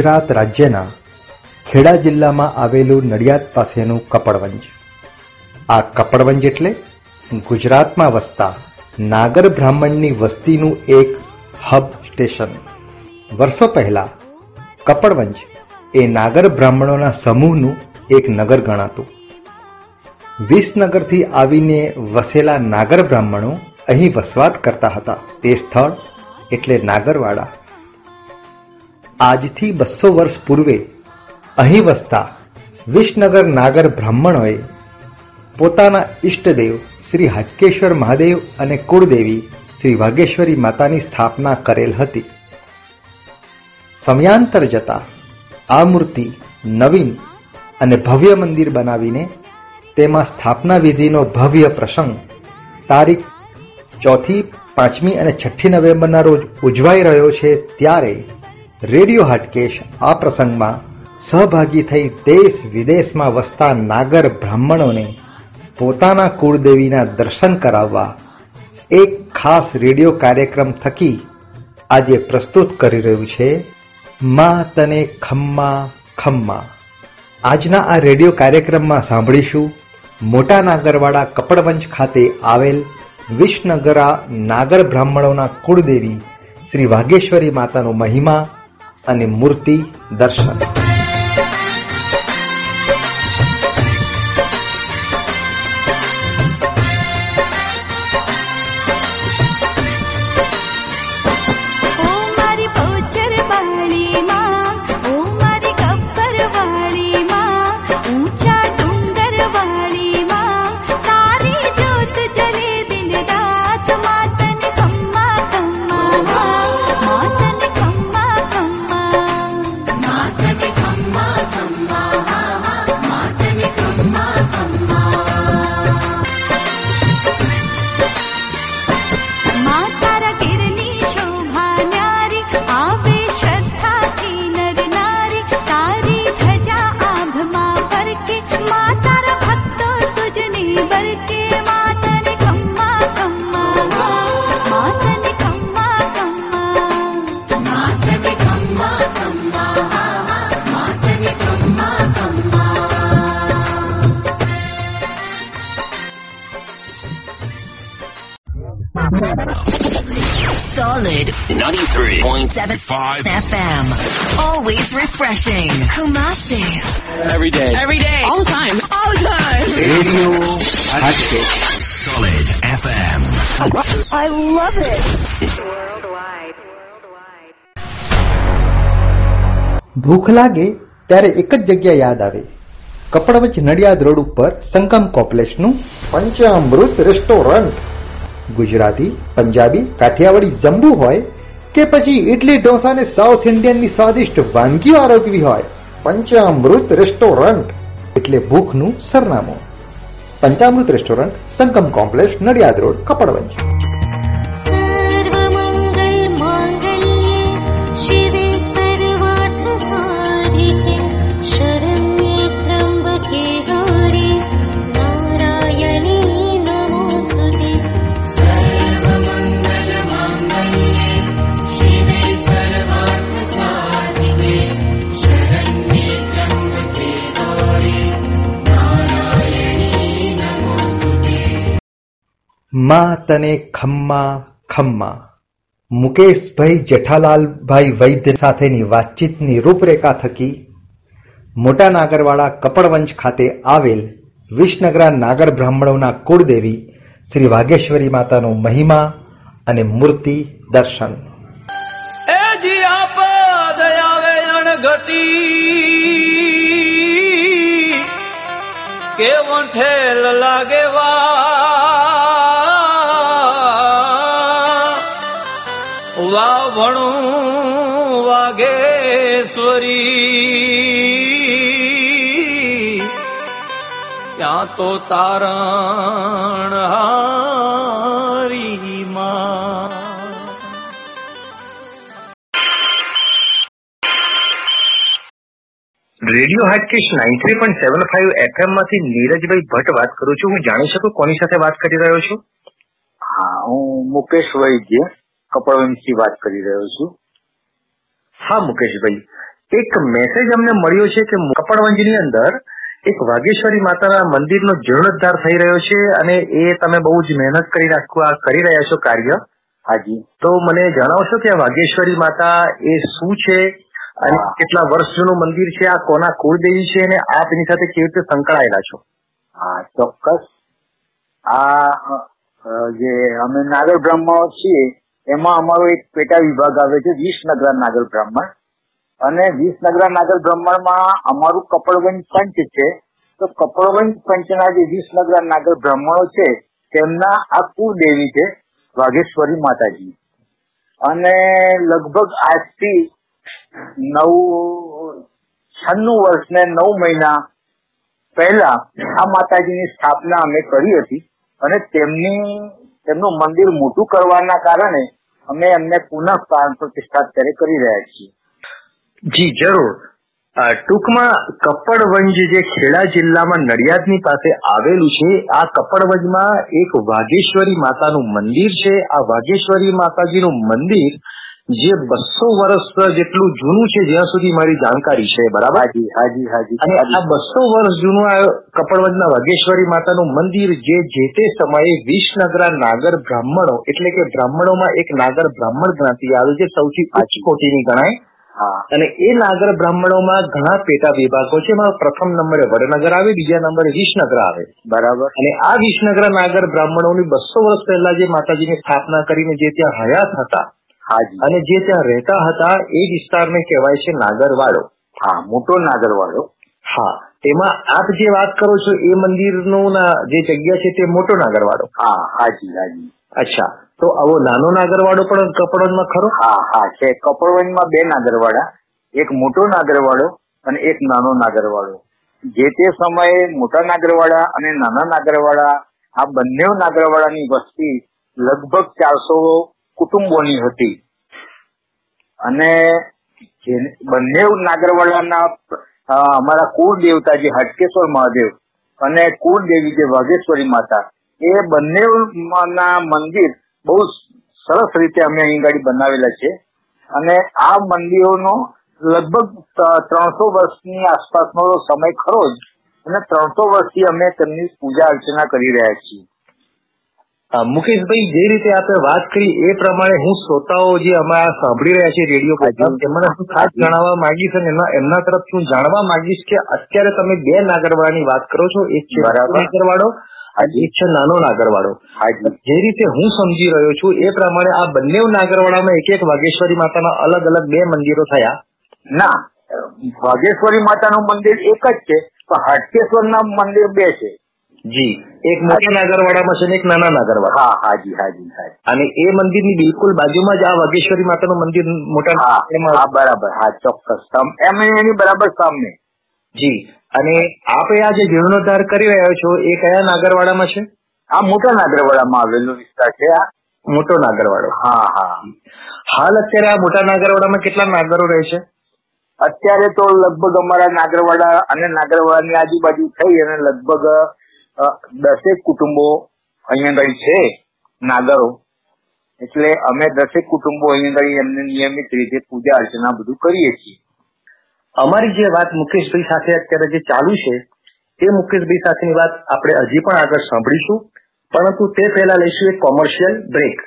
ગુજરાત રાજ્યના ખેડા જિલ્લામાં આવેલું નડિયાદ પાસેનું કપડવંજ. આ કપડવંજ એટલે ગુજરાતમાં વસતા નાગર બ્રાહ્મણની વસ્તીનું એક હબ સ્ટેશન. વર્ષો પહેલા કપડવંજ એ નાગર બ્રાહ્મણોના સમૂહનું એક નગર ગણાતું. વિસનગરથી આવીને વસેલા નાગર બ્રાહ્મણો અહીં વસવાટ કરતા હતા. તે સ્થળ એટલે નાગરવાડા. આજથી બસો વર્ષ પૂર્વે અહીં વસતા વિસનગર નાગર બ્રાહ્મણોએ પોતાના ઈષ્ટદેવ શ્રી હાટકેશ્વર મહાદેવ અને કુળદેવી શ્રી વાઘેશ્વરી માતાની સ્થાપના કરેલ હતી. સમયાંતર જતા આ મૂર્તિ નવીન અને ભવ્ય મંદિર બનાવીને તેમાં સ્થાપના વિધિનો ભવ્ય પ્રસંગ તારીખ ચોથી, પાંચમી અને છઠ્ઠી નવેમ્બરના રોજ ઉજવાઈ રહ્યો છે ત્યારે રેડિયો હાટકેશ આ પ્રસંગમાં સહભાગી થઈ દેશ વિદેશમાં વસતા નાગર બ્રાહ્મણોને પોતાના કુળદેવીના દર્શન કરાવવા એક ખાસ રેડિયો કાર્યક્રમ થકી આજે પ્રસ્તુત કરી રહ્યું છે, મા તને ખમ્મા ખમ્મા. આજના આ રેડિયો કાર્યક્રમમાં સાંભળીશું મોટા નાગરવાડા કપડવંશ ખાતે આવેલ વિષ્ણગરા નાગર બ્રાહ્મણોના કુળદેવી શ્રી વાઘેશ્વરી માતાનો મહિમા અને મૂર્તિ દર્શન. Refreshing. Kumasi. Every day. Every day. All the time. All the time. Radio Hatchet. Solid FM. I love it. ભૂખ લાગે ત્યારે એક જ જગ્યા યાદ આવે કપડવચ નડિયાદ રોડ ઉપર સંગમ કોમ્પ્લેક્સનું પંચામૃત રેસ્ટોરન્ટ ગુજરાતી પંજાબી કાઠિયાવાડી જમ્બુ હોય કે પછી ઇડલી ઢોસાને સાઉથ ઇન્ડિયનની સ્વાદિષ્ટ વાનગીઓ આરોગવી હોય? પંચામૃત રેસ્ટોરન્ટ. એટલે ભૂખનું સરનામું. Panchamrut restaurant, Sangam complex, Nadiad road, Kapadvanj. માં તને ખમ્મા ખમ્મા. મુકેશભાઈ જેઠાલાલભાઈ વૈદ્ય સાથેની વાતચીતની રૂપરેખા થકી મોટા નાગરવાડા કપડવંશ ખાતે આવેલ વિસનગરા નાગર બ્રાહ્મણોના કુળદેવી શ્રી વાઘેશ્વરી માતાનો મહિમા અને મૂર્તિ દર્શન. એ જી વા. વાવ ભણું વાઘેશ્વરી ત્યાં તો તારણ હારી માં radio Hatkesh nine three point seven five એફએમમાંથી Nirajbhai Bhatt વાત કરું છું. હું જાણી શકું કોની સાથે વાત કરી રહ્યો છું? હા હું મુકેશ વૈદ્ય કપડવંશથી વાત કરી રહ્યો છું. હા મુકેશભાઈ એક મેસેજ અમને મળ્યો છે કે કપડવંજની અંદર એક વાગેશ્વરી માતાના મંદિરનો જીર્ણોદ્ધાર થઈ રહ્યો છે અને એ તમે બહુ જ મહેનત કરી રાખવા કરી રહ્યા છો કાર્ય. હાજી. તો મને જણાવશો કે વાગેશ્વરી માતા એ શું છે અને કેટલા વર્ષ જૂનું મંદિર છે આ કોના કુળદેવી છે અને આપ એની સાથે કેવી રીતે સંકળાયેલા છો? હા ચોક્કસ. આ જે અમે નાગર બ્રહ્મ છીએ એમાં અમારો એક પેટા વિભાગ આવે છે, વિસનગરા નાગર બ્રાહ્મણ. અને વિસનગરા નાગર બ્રાહ્મણમાં અમારું કપડવંજ પંચ છે. તો કપડવંજ પંચના જે વિસનગરા નાગર બ્રાહ્મણો છે, તેમના આ કુળદેવી છે, વાઘેશ્વરી માતાજી. અને લગભગ આજથી નવ, છન્નું વર્ષ ને નવ મહિના પહેલા આ માતાજીની સ્થાપના અમે કરી હતી. અને તેમની તેમનું મંદિર મોટું કરવાના કારણે અમે એમને પુનઃ પ્રાણ પ્રતિષ્ઠા અત્યારે કરી રહ્યા છીએ. જી, જરૂર. ટૂંકમાં કપડવંજ જે ખેડા જિલ્લામાં નડિયાદની પાસે આવેલું છે, આ કપડવંજમાં એક વાઘેશ્વરી માતાનું મંદિર છે. આ વાઘેશ્વરી માતાજીનું મંદિર જે બસો વર્ષ જેટલું જૂનું છે જ્યાં સુધી મારી જાણકારી છે બરાબર? હાજી હાજી હાજી અને આ બસો વર્ષ જૂનું આ કપડવંજના વાઘેશ્વરી માતાનું મંદિર જે જે તે સમયે વિસનગરા નાગર બ્રાહ્મણો એટલે કે બ્રાહ્મણોમાં એક નાગર બ્રાહ્મણ જ્ઞાતિ આવે છે સૌથી ઉચ્ચ કોટીની ગણાય. અને એ નાગર બ્રાહ્મણોમાં ઘણા પેટા વિભાગો છે એમાં પ્રથમ નંબરે વડનગર આવે બીજા નંબરે વિસનગર આવે. બરાબર. અને આ વિસનગર નાગર બ્રાહ્મણોની બસો વર્ષ પહેલા જે માતાજીની સ્થાપના કરીને જે ત્યાં હયાત હતા અને જે ત્યાં રહેતા હતા એ વિસ્તારને કહેવાય છે નાગરવાડો. હા મોટો નાગરવાડો. હા તેમાં આપ જે વાત કરો છો એ મંદિરનું જે જગ્યા છે તે મોટો નાગરવાડો. હા હાજી હાજી. અચ્છા તો આવો નાનો નાગરવાડો પણ કપડવનમાં ખરો? હા હા છે. કપડવનમાં બે નાગરવાડા. એક મોટો નાગરવાડો અને એક નાનો નાગરવાડો. જે તે સમયે મોટા નાગરવાડા અને નાના નાગરવાડા આ બંને નાગરવાડાની વસ્તી લગભગ ચારસો કુટુંબોની હતી. અને બંને નાગરવાડાના અમારા કુળ દેવતા જે હટકેશ્વર મહાદેવ અને કુળ દેવી જે વાઘેશ્વરી માતા, એ બંને ના મંદિર બહુ સરસ રીતે અમે અહીં ગાડી બનાવેલા છે. અને આ મંદિરોનો લગભગ ત્રણસો વર્ષની આસપાસનો સમય ખરો જ. અને ત્રણસો વર્ષથી અમે તેમની પૂજા અર્ચના કરી રહ્યા છીએ. મુકેશભાઈ જે રીતે આપે વાત કરી એ પ્રમાણે હું શ્રોતાઓ જે અમારા સાંભળી રહ્યા છે રેડિયો પ્રોગ્રામ તેમને હું ખાસ જણાવવા માંગીશ અને એમના એમના તરફથી હું જાણવા માંગીશ કે અત્યારે તમે બે નાગરવાડાની વાત કરો છો. એક છે નાગરવાડો અને એક છે નાનો નાગરવાડો. જે રીતે હું સમજી રહ્યો છું એ પ્રમાણે આ બંને નાગરવાડામાં એક એક વાગેશ્વરી માતાના અલગ અલગ બે મંદિરો થયા. ના વાગેશ્વરી માતાનું મંદિર એક જ છે પણ હાટકેશ્વરના મંદિર બે છે. જી. એક મોટા નાગરવાડામાં છે ને એક નાના નાગરવાડા. હા હાજી હાજી હાજી અને એ મંદિરની બિલકુલ બાજુમાં જ આ વાઘેશ્વરી માતાનું મંદિર મોટા હા બરાબર. હા ચોક્કસ. એમ એની બરાબર સામે. જી. અને આપે આ જે જીર્ણોદ્ધાર કરી રહ્યા છો એ કયા નાગરવાડામાં છે? આ મોટા નાગરવાડામાં આવેલો વિસ્તાર છે આ. મોટો નાગરવાડો. હા હા. હાલ અત્યારે આ મોટા નાગરવાડામાં કેટલા નાગરો રહે છે? અત્યારે તો લગભગ અમારા નાગરવાડા અને નાગરવાડાની આજુબાજુ થઈ અને લગભગ દસેક કુટુંબો અહીંયા આગળ છે, નાગરો. એટલે અમે દસેક કુટુંબો અહીંયા આગળ એમને નિયમિત રીતે પૂજા અર્ચના બધું કરીએ છીએ. અમારી જે વાત મુકેશભાઈ સાથે અત્યારે જે ચાલુ છે, એ મુકેશભાઈ સાથેની વાત આપણે હજી પણ આગળ સાંભળીશું. પરંતુ તે પહેલા લઈશું એક કોમર્શિયલ બ્રેક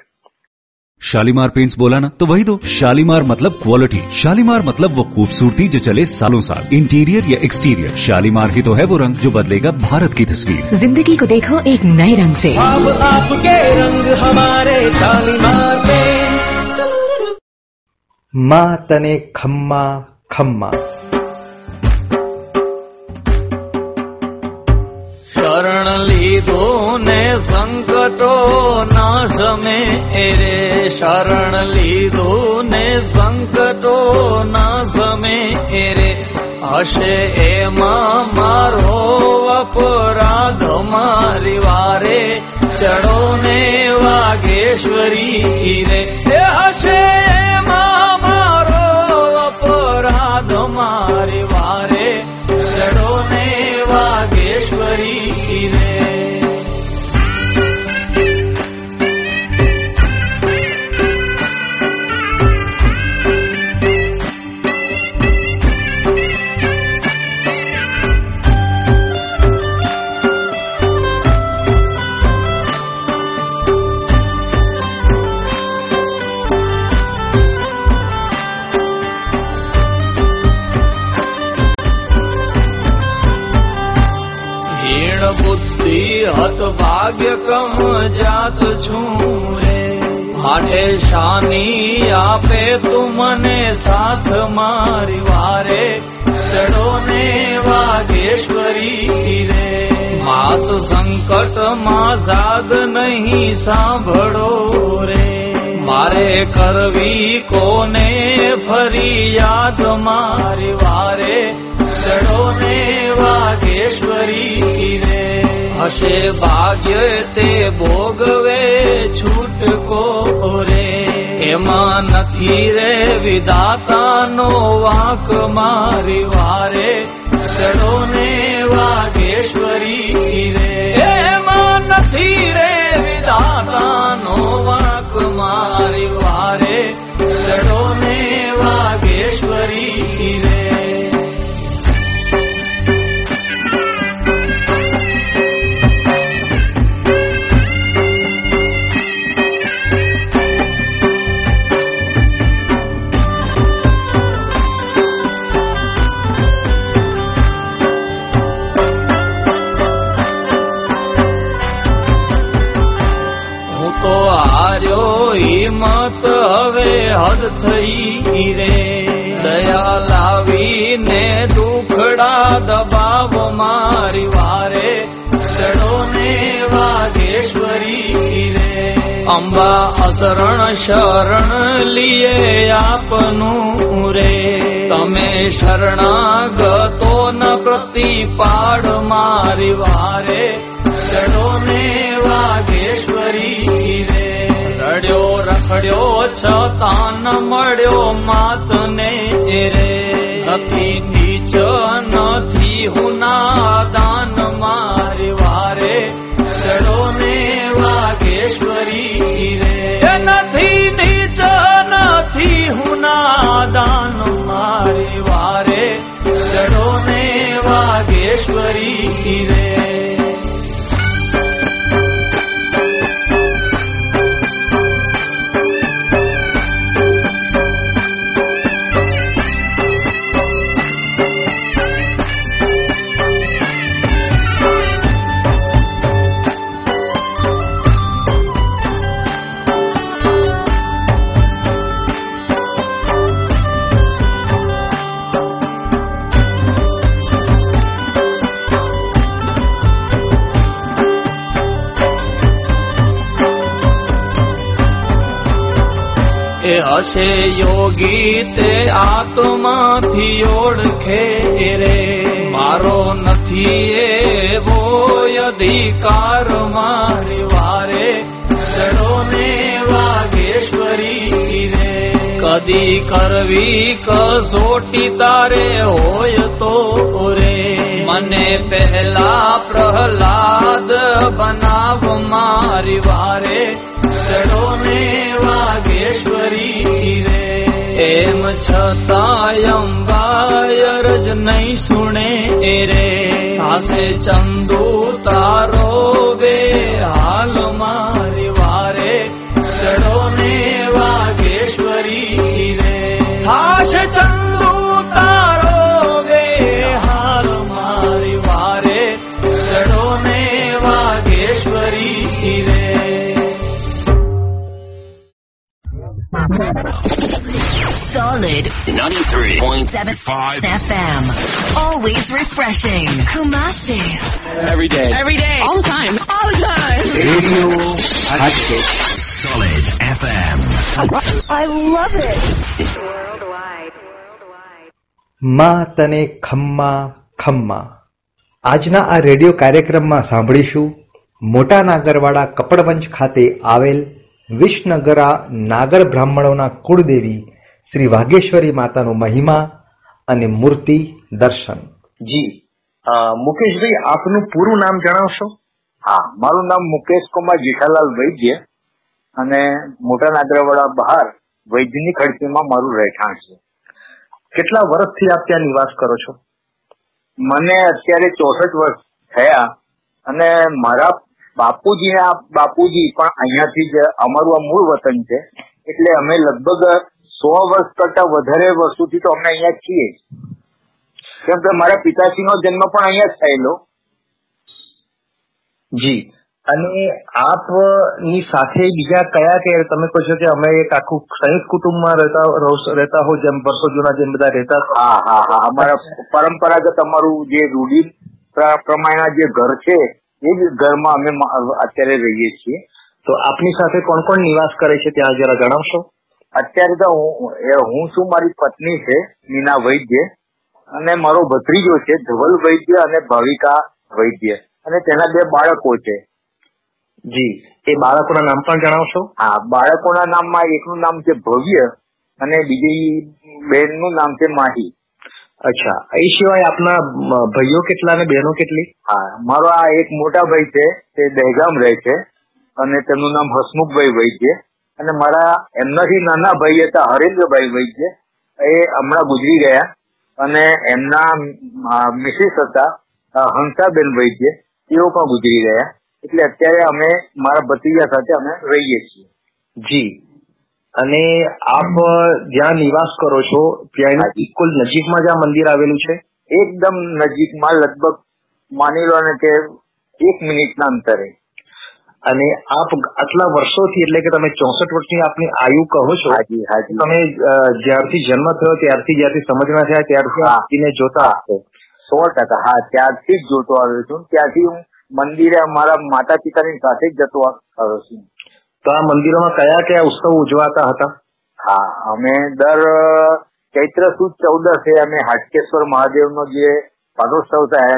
शालीमार पेंट्स बोला ना तो वही दो। शालीमार मतलब क्वालिटी शालीमार मतलब वो खूबसूरती जो चले सालों साल। इंटीरियर या एक्सटीरियर शालीमार ही तो है वो रंग जो बदलेगा भारत की तस्वीर। ज़िंदगी को देखो एक नए रंग से। अब आपके रंग हमारे शालीमार पेंट्स माँ तने खम्मा खम्मा। शरण ને સંકટો ના સમે રે શરણ લીધો ને સંકટો ના સમે રે હશે એમાં મારો અપરાધ મારી વારે ચડો ને વાગેશ્વરી રે એ હશે એમાં મારો અપરાધ મારી જાત છું રે માટે શાની આપે તું મને સાથ મારી વારે. ચડો ને વાગેશ્વરી રે માત સંકટમાં સાદ નહીં સાંભળો રે. મારે કરવી કોને ફરી યાદ મારી વારે. ચડો ને વાગેશ્વરી હશે ભાગ્ય તે ભોગવે છૂટકો રે. એમાં નથી રે વિધાતાનો વાંક મારી વારે. ચડો ને વાગેશ્વરી રે. એમાં નથી રે વિધાતાનો વાંક મારી વારે. ચડો ને વાગેશ્વરી રે. થઈ રે દયા લાવીને દુખડા દબાવ મારી વારે. ચડો વાઘેશ્વરી વાગેશ્વરી રે અંબા અસરણ શરણ લીએ આપનું રે. તમે શરણાગતો ન પ્રતિપાડ મારી વારે. છતાં મળ્યો માતને રે નથી નીચ નથી હુના હશે યોગી તે આત્માથી ઓળખે રે. મારો નથી એવો અધિકાર મારી વારે. ચડો ને વાગેશ્વરી રે. કદી કરવી કસોટી તારે હોય તો રે. મને પહેલા પ્રહલાદ બનાવ મારી વારે. વાગેશ્વરી રે એમ છતાં અંબાયર જ નહીં સુણે રે થાસે ચંદુ તારો બે Solid 93.75 FM. Always refreshing. Kumasi. Every day. Every day. All the time. All the time. Radio Solid FM. I love it. માં તને ખમ્મા ખમ્મા આજના આ રેડિયો કાર્યક્રમમાં સાંભળીશું મોટા નાગરવાડા કપડવંશ ખાતે આવેલ વિસનગરા નાગર બ્રાહ્મણોના કુળદેવી શ્રી વાઘેશ્વરી માતાનો મહિમા અને મૂર્તિ દર્શન. જી. મુકેશભાઈ આપનું પૂરું નામ જણાવશો? હા મારું નામ મુકેશ કુમાર જેઠાલાલ વૈદ્ય અને મોટા નાગરાવાડા બહાર વૈદ્યની ખડકીમાં મારું રહેઠાણ છે. કેટલા વર્ષથી આપ ત્યાં નિવાસ કરો છો? મને અત્યારે ચોસઠ વર્ષ થયા અને મારા બાપુજી બાપુજી પણ અહીંયાથી જ અમારું આ મૂળ વતન છે. એટલે અમે લગભગ સો વર્ષ કરતા વધારે વર્ષોથી તો અમે અહીંયા છીએ. કેમ કે મારા પિતાશ્રીનો જન્મ પણ અહીંયા જ થયેલો. જી. અને આપની સાથે બીજા કયા કે તમે કહો છો કે અમે એક આખું સંયુક્ત કુટુંબમાં રહેતા રહેતા હો જેમ વર્ષો જૂના જેમ બધા રહેતા હા હા હા. અમારા પરંપરાગત અમારું જે રૂઢિ પ્ર- પ્રમાણેના જે ઘર છે એ જ ઘરમાં અમે અત્યારે રહીએ છીએ. તો આપની સાથે કોણ કોણ નિવાસ કરે છે ત્યાં જરા જણાવશો? અત્યારે તો હું હું છું મારી પત્ની છે મીના વૈદ્ય અને મારો ભત્રીજો છે ધવલ વૈદ્ય અને ભાવિકા વૈદ્ય. અને તેના બે બાળકો છે. જી એ બાળકોના નામ પણ જણાવશો? હા બાળકોના નામમાં એકનું નામ છે ભવ્ય અને બીજી બેનનું નામ છે માહી. અચ્છા. એ સિવાય આપના ભાઈઓ કેટલા અને બહેનો કેટલી? હા મારો આ એક મોટા ભાઈ છે તે દહેગામ રહે છે અને તેમનું નામ હસમુખભાઈ વૈદ્ય અને મારા એમનાથી નાના ભાઈ હતા હરેન્દ્રભાઈ વૈદ્ય એ હમણાં ગુજરી ગયા અને એમના મિસિસ હતા હંસાબેન વૈદ્ય તેઓ પણ ગુજરી ગયા. એટલે અત્યારે અમે મારા ભત્રીજા સાથે અમે રહીએ છીએ. જી. અને આપ જ્યાં નિવાસ કરો છો ત્યાં ઇક્વલ નજીકમાં જ આ મંદિર આવેલું છે? એકદમ નજીકમાં લગભગ માની લો ને કે એક મિનિટના અંતરે. અને આપ આટલા વર્ષોથી એટલે કે તમે ચોસઠ વર્ષની આપની આયુ કહો છો તમે જ્યારથી જન્મ થયો ત્યારથી જ્યારથી સમજમાં થયા ત્યારથી આપીને આપને જોતા હશો. સો ટકા હા ત્યારથી જ જોતો આવ્યો છું. ત્યાંથી હું મંદિરે અમારા માતા પિતાની સાથે જ જતો આવ્યો છું. તો આ મંદિરોમાં કયા કયા ઉત્સવ ઉજવાતા હતા? હા, અમે દર ચૈત્ર સુદ ચૌદસે અમે હાટકેશ્વર મહાદેવનો જે પાટોત્સવ થાય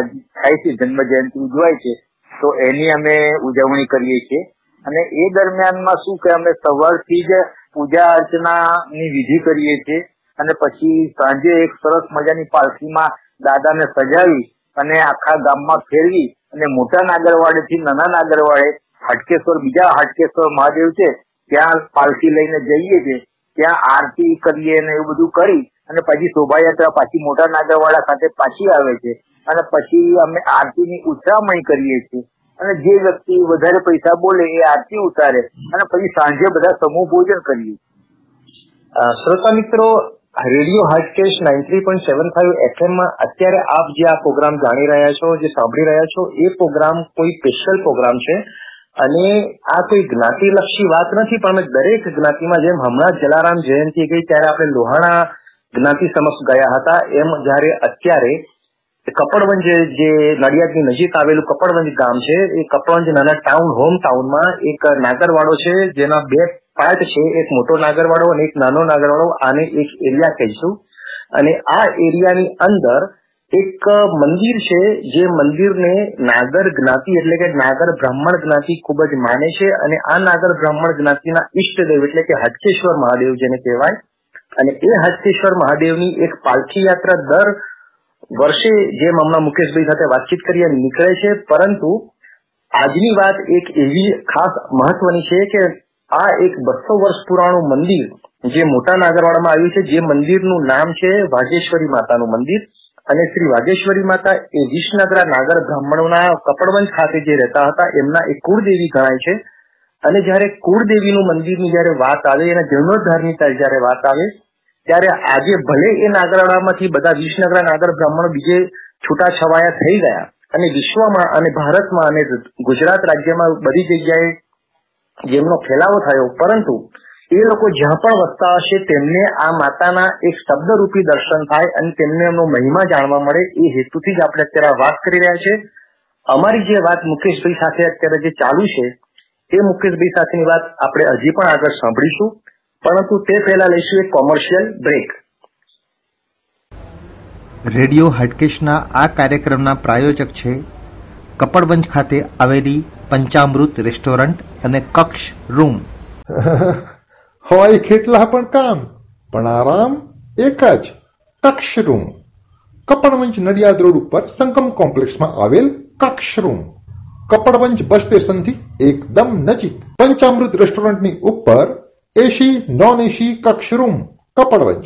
છે જન્મ જયંતિ ઉજવાય છે, તો એની અમે ઉજવણી કરીએ છીએ. અને એ દરમિયાનમાં શું કે અમે સવારથી જ પૂજા અર્ચનાની વિધિ કરીએ છીએ. અને પછી સાંજે એક સરસ મજાની પાલખીમાં દાદાને સજાવી અને આખા ગામમાં ફેરવી અને મોટા નાગરવાડેથી નાના નાગરવાડે હાટકેશ્વર, બીજા હાટકેશ્વર મહાદેવ છે, ત્યાં પાલખી લઈને જઈએ છીએ. ત્યાં આરતી કરીએ ને એવું બધું કરી, અને પછી શોભાયાત્રા પાછી મોટા નાગરવાડા ખાતે પાછી આવે છે. અને પછી અમે આરતીની ઉછરામણી કરીએ છીએ. અને જે વ્યક્તિ વધારે પૈસા બોલે એ આરતી ઉતારે. અને પછી સાંજે બધા સમૂહ ભોજન કરીએ શ્રોતા મિત્રો, radio Hatkesh nine three point seven five એફએમમાં અત્યારે આપ જે આ પ્રોગ્રામ જાણી રહ્યા છો, જે સાંભળી રહ્યા છો, એ પ્રોગ્રામ કોઈ સ્પેશિયલ પ્રોગ્રામ છે? અને આ કોઈ જ્ઞાતિલક્ષી વાત નથી, પણ દરેક જ્ઞાતિમાં જેમ હમણાં જલારામ જયંતિ ગઈ ત્યારે આપણે લોહાણા જ્ઞાતિ સમક્ષ ગયા હતા, એમ જયારે અત્યારે કપડવંજ જે નડિયાદની નજીક આવેલું કપડવંજ ગામ છે, એ કપડવંજ નાના ટાઉન હોમ ટાઉનમાં એક નાગરવાડો છે, જેના બે પાર્ટ છે, એક મોટો નાગરવાડો અને એક નાનો નાગરવાડો, આને એક એરિયા કહીશું. અને આ એરિયાની અંદર એક મંદિર છે જે મંદિરને નાગર જ્ઞાતિ એટલે કે નાગર બ્રાહ્મણ જ્ઞાતિ ખૂબ જ માને છે અને આ નાગર બ્રાહ્મણ જ્ઞાતિના ઈષ્ટદેવ એટલે કે હટકેશ્વર મહાદેવ જેને કહેવાય. અને એ હટકેશ્વર મહાદેવની એક પાલખી યાત્રા દર વર્ષે જેમ હમણાં મુકેશભાઈ સાથે વાતચીત કરીએ નીકળે છે. પરંતુ આજની વાત એક એવી ખાસ મહત્વની છે કે આ એક બસો વર્ષ પુરાણું મંદિર જે મોટા નાગરવાડામાં આવ્યું છે, જે મંદિરનું નામ છે વાજેશ્વરી માતાનું મંદિર. અને શ્રી વાગેશ્વરી માતા એ વિસનગરા નાગર બ્રાહ્મણોના કપડવંજ ખાતે જે રહેતા હતા, એમના એક કુળદેવી ગણાય છે. અને જયારે કુળદેવીનું મંદિરની જયારે વાત આવે, એના જીર્ણોદ્ધારની જ્યારે વાત આવે, ત્યારે આજે ભલે એ નાગરવાડામાંથી બધા વિસનગરા નાગર બ્રાહ્મણો બીજે છૂટા છવાયા થઈ ગયા, અને વિશ્વમાં અને ભારતમાં અને ગુજરાત રાજ્યમાં બધી જગ્યાએ જેમનો ફેલાવો થયો, પરંતુ એ લોકો જ્યાં પણ વસતા હશે તેમને આ માતાના એક શબ્દરૂપી દર્શન થાય અને તેમને એમનો મહિમા જાણવા મળે એ હેતુથી જ આપણે અત્યારે વાત કરી રહ્યા છે. અમારી જે વાત મુકેશભાઈ સાથે અત્યારે જે ચાલુ છે એ મુકેશભાઈ સાથેની વાત આપણે હજી પણ આગળ સાંભળીશું. પરંતુ તે પહેલા લઈશું એક કોમર્શિયલ બ્રેક રેડિયો હાટકેશના આ કાર્યક્રમના પ્રાયોજક છે કપડવંજ ખાતે આવેલી પંચામૃત રેસ્ટોરન્ટ અને કક્ષ રૂમ. હોય કેટલા પણ કામ, પણ આરામ એક જ, કક્ષ રૂમ. કપડવંજ નડિયાદ રોડ ઉપર સંગમ કોમ્પ્લેક્સમાં આવેલ કક્ષ રૂમ. કપડવંજ બસ સ્ટેશનથી એકદમ નજીક પંચામૃત રેસ્ટોરન્ટની ઉપર AC, non AC કક્ષ room, Kapadvanj.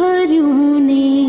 खरूने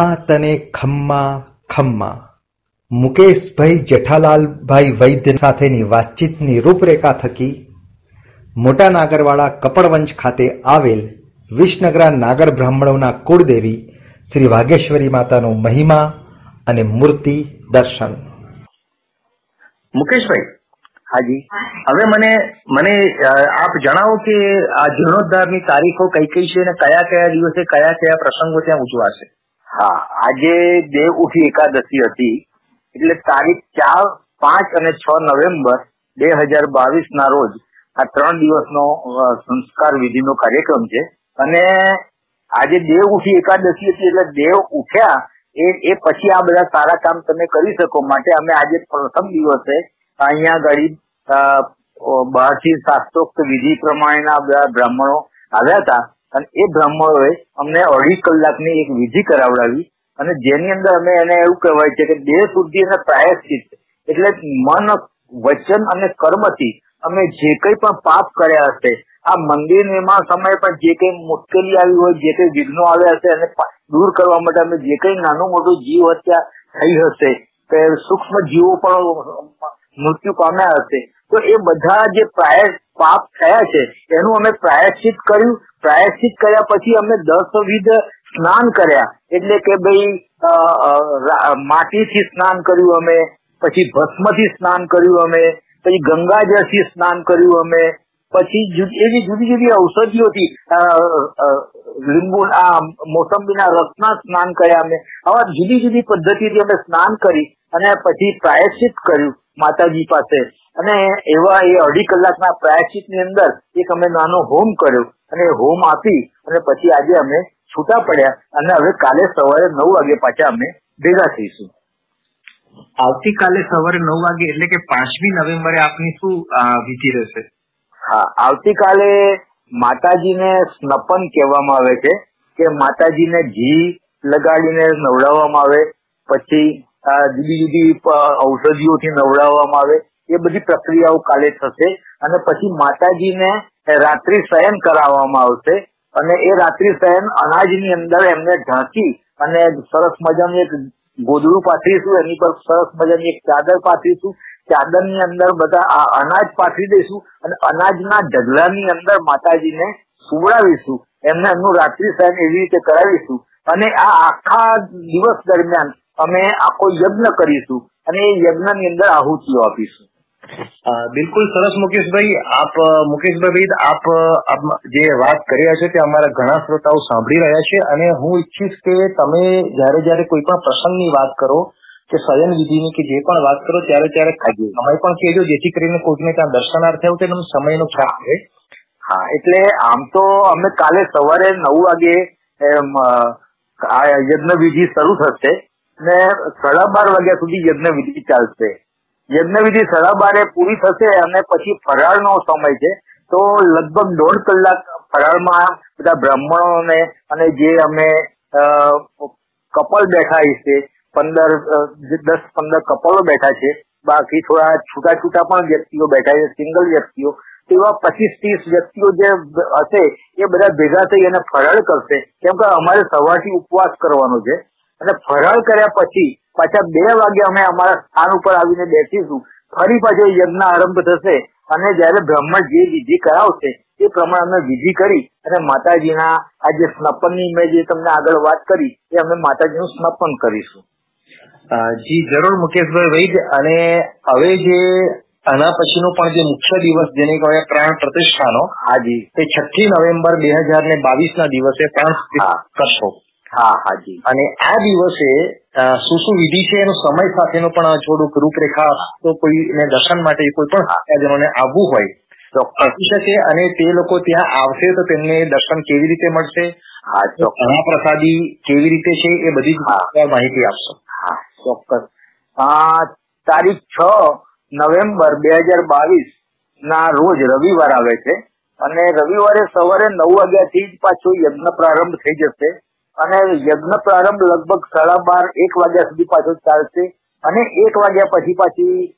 માં તને ખમ્મા ખમ્મા. મુકેશભાઈ જેઠાલાલભાઈ વૈદ્ય સાથેની વાતચીતની રૂપરેખા થકી મોટા નાગરવાડા કપડવંશ ખાતે આવેલ વિસનગરા નાગર બ્રાહ્મણોના કુળદેવી શ્રી વાઘેશ્વરી માતાનો મહિમા અને મૂર્તિ દર્શન. મુકેશભાઈ હાજી. હવે મને મને આપ જણાવો કે આ જીર્ણોદ્ધારની તારીખો કઈ કઈ છે અને કયા કયા દિવસે કયા કયા પ્રસંગો ત્યાં ઉજવાશે? હા, આજે દેવ ઉઠી એકાદશી હતી, એટલે તારીખ ચાર, પાંચ અને છ નવેમ્બર બે હજાર બાવીસ ના રોજ આ ત્રણ દિવસનો સંસ્કાર વિધિનો કાર્યક્રમ છે. અને આજે દેવ ઉઠી એકાદશી હતી, એટલે દેવ ઉઠ્યા એ એ પછી આ બધા સારા કામ તમે કરી શકો માટે અમે આજે પ્રથમ દિવસે અહીંયા ગાડી બહારથી શાસ્ત્રોક્ત વિધિ પ્રમાણેના બધા બ્રાહ્મણો આવ્યા હતા. અને એ બ્રાહ્મણોએ અમને અઢી કલાકની એક વિધિ કરાવડાવી અને જેની અંદર અમે એને એવું કહેવાય છે કે દેહ શુદ્ધિ અને પ્રાયશ્ચિત એટલે મન, વચન અને કર્મથી અમે જે કંઈ પણ પાપ કર્યા હશે, આ મંદિર નિર્માણ સમયે પણ જે કંઈ મુશ્કેલી આવી હોય, જે કંઈ વિઘ્નો આવ્યા હશે અને દૂર કરવા માટે અમે જે કંઈ નાનું મોટું જીવ હત્યા થઈ હશે કે સૂક્ષ્મ જીવો પણ મૃત્યુ પામ્યા હશે. તો એ બધા જે પ્રાય પાપ થયા છે, એનું અમે પ્રાયશ્ચિત કર્યું. પ્રાયશ્ચિત કર્યા પછી અમે દસ વિધ સ્નાન કર્યા. એટલે કે ભાઈ માટીથી સ્નાન કર્યું અમે, પછી ભસ્મથી સ્નાન કર્યું અમે, પછી ગંગાજળથી સ્નાન કર્યું અમે, પછી એવી જુદી જુદી ઔષધિઓથી થી લીંબુ, આ મોસંબીના રસના સ્નાન કર્યા અમે. આવા જુદી જુદી પદ્ધતિથી અમે સ્નાન કરી અને પછી પ્રાયશ્ચિત કર્યું. માતાજી પાસે. અને એવા એ અઢી કલાકના પ્રાયશ્ચિતની અંદર એક અમે નાનો હોમ કર્યો. અને હોમ આપી અને પછી આજે અમે છૂટા પડ્યા. અને હવે કાલે સવારે નવ વાગે પાછા અમે ભેગા થઈશું. આવતીકાલે સવારે નવ વાગે એટલે કે પાંચમી નવેમ્બરે આપની શું વિધિ રહેશે? હા આવતીકાલે માતાજીને સ્નપન કહેવામાં આવે છે કે માતાજીને ઘી લગાડીને નવડાવવામાં આવે. પછી જુદી જુદી ઔષધિઓથી નવડાવવામાં આવે, એ બધી પ્રક્રિયાઓ કાલે થશે અને પછી માતાજીને રાત્રિ શયન કરાવવામાં આવશે અને એ રાત્રિ શયન અનાજની અંદર એમને ઢાંકી અને સરસ મજાનું એક ગોદડું પાથરીશું, એની પર સરસ મજાની એક ચાદર પાથરીશું, ચાદરની અંદર બધા આ અનાજ પાથરી દઈશું અને અનાજના ઢગલાની અંદર માતાજીને સુવડાવીશું. એમને એમનું રાત્રિ શયન એવી રીતે કરાવીશું. અને આ આખા દિવસ દરમિયાન અમે આખો યજ્ઞ કરીશું અને એ યજ્ઞની અંદર આહુતિઓ આપીશું. બિલકુલ સરસ મુકેશભાઈ. આપ મુકેશભાઈ આપ જે વાત કરી રહ્યા છો તે અમારા ઘણા શ્રોતાઓ સાંભળી રહ્યા છે અને હું ઈચ્છીશ કે તમે જ્યારે જ્યારે કોઈ પણ પ્રસંગની વાત કરો કે શયન વિધિની કે જે પણ વાત કરો ત્યારે ત્યારે સમય પણ કહેજો જેથી કરીને કોઈને ત્યાં દર્શનાર્થે આવું તેનો સમયનો ખ્યાલ છે હા એટલે આમ તો અમે કાલે સવારે નવ વાગે આ યજ્ઞ વિધિ શરૂ થશે. ને સાડા બાર વાગ્યા સુધી યજ્ઞ વિધિ ચાલશે. યજ્ઞ વિધિ સાડા બારે પૂરી થશે અને પછી ફરાળનો સમય છે. તો લગભગ દોઢ કલાક ફરાળમાં બધા બ્રાહ્મણોને અને જે અમે કપલ બેઠા છે પંદર દસ, પંદર કપલો બેઠા છે, બાકી થોડા છૂટા છૂટા પણ વ્યક્તિઓ બેઠા છે, સિંગલ વ્યક્તિઓ, તેવા પચીસ ત્રીસ વ્યક્તિઓ જે હશે, એ બધા ભેગા થઈ અને ફરાળ કરશે. કેમ કે અમારે સવારથી ઉપવાસ કરવાનો છે. અને ફરાળ કર્યા પછી પાછા બે વાગે અમે અમારા સ્થાન ઉપર આવીને બેસીશું. ફરી પાછો યજ્ઞ આરંભ થશે અને જયારે બ્રાહ્મણ જે વિધિ કરાવશે એ પ્રમાણે અમે વિધિ કરી અને માતાજીના આ જે સ્નપનની મેં જે તમને આગળ વાત કરી એ અમે માતાજીનું સ્નપન કરીશું. જી જરૂર મુકેશભાઈ વૈદ. અને હવે જે આના પછીનો પણ જે મુખ્ય દિવસ જેને કહેવાય પ્રાણ પ્રતિષ્ઠાનો હાજી તે છઠ્ઠી નવેમ્બર બે હજાર ને બાવીસ ના દિવસે પ્રાણ કરશો. હા હાજી. અને આ દિવસે શું શું વિધિ છે એનો સમય સાથેનો પણ થોડુંક રૂપરેખા તો કોઈને દર્શન માટે કોઈ પણ ભક્તજનોને આવવું હોય તો આપી શકે અને તે લોકો ત્યાં આવશે તો તેમને દર્શન કેવી રીતે મળશે? હા ચોક્કસ. ઘણા પ્રસાદી કેવી રીતે છે એ બધી. માહિતી આપશો. હા ચોક્કસ. તારીખ છ નવેમ્બર બે હજાર બાવીસ ના રોજ રવિવાર આવે છે. અને રવિવારે સવારે નવ વાગ્યાથી જ પાછો યજ્ઞ પ્રારંભ થઈ જશે. અને યજ્ઞ પ્રારંભ લગભગ સાડા બાર, એક વાગ્યા સુધી પાછો ચાલશે. અને એક વાગ્યા પછી પાછી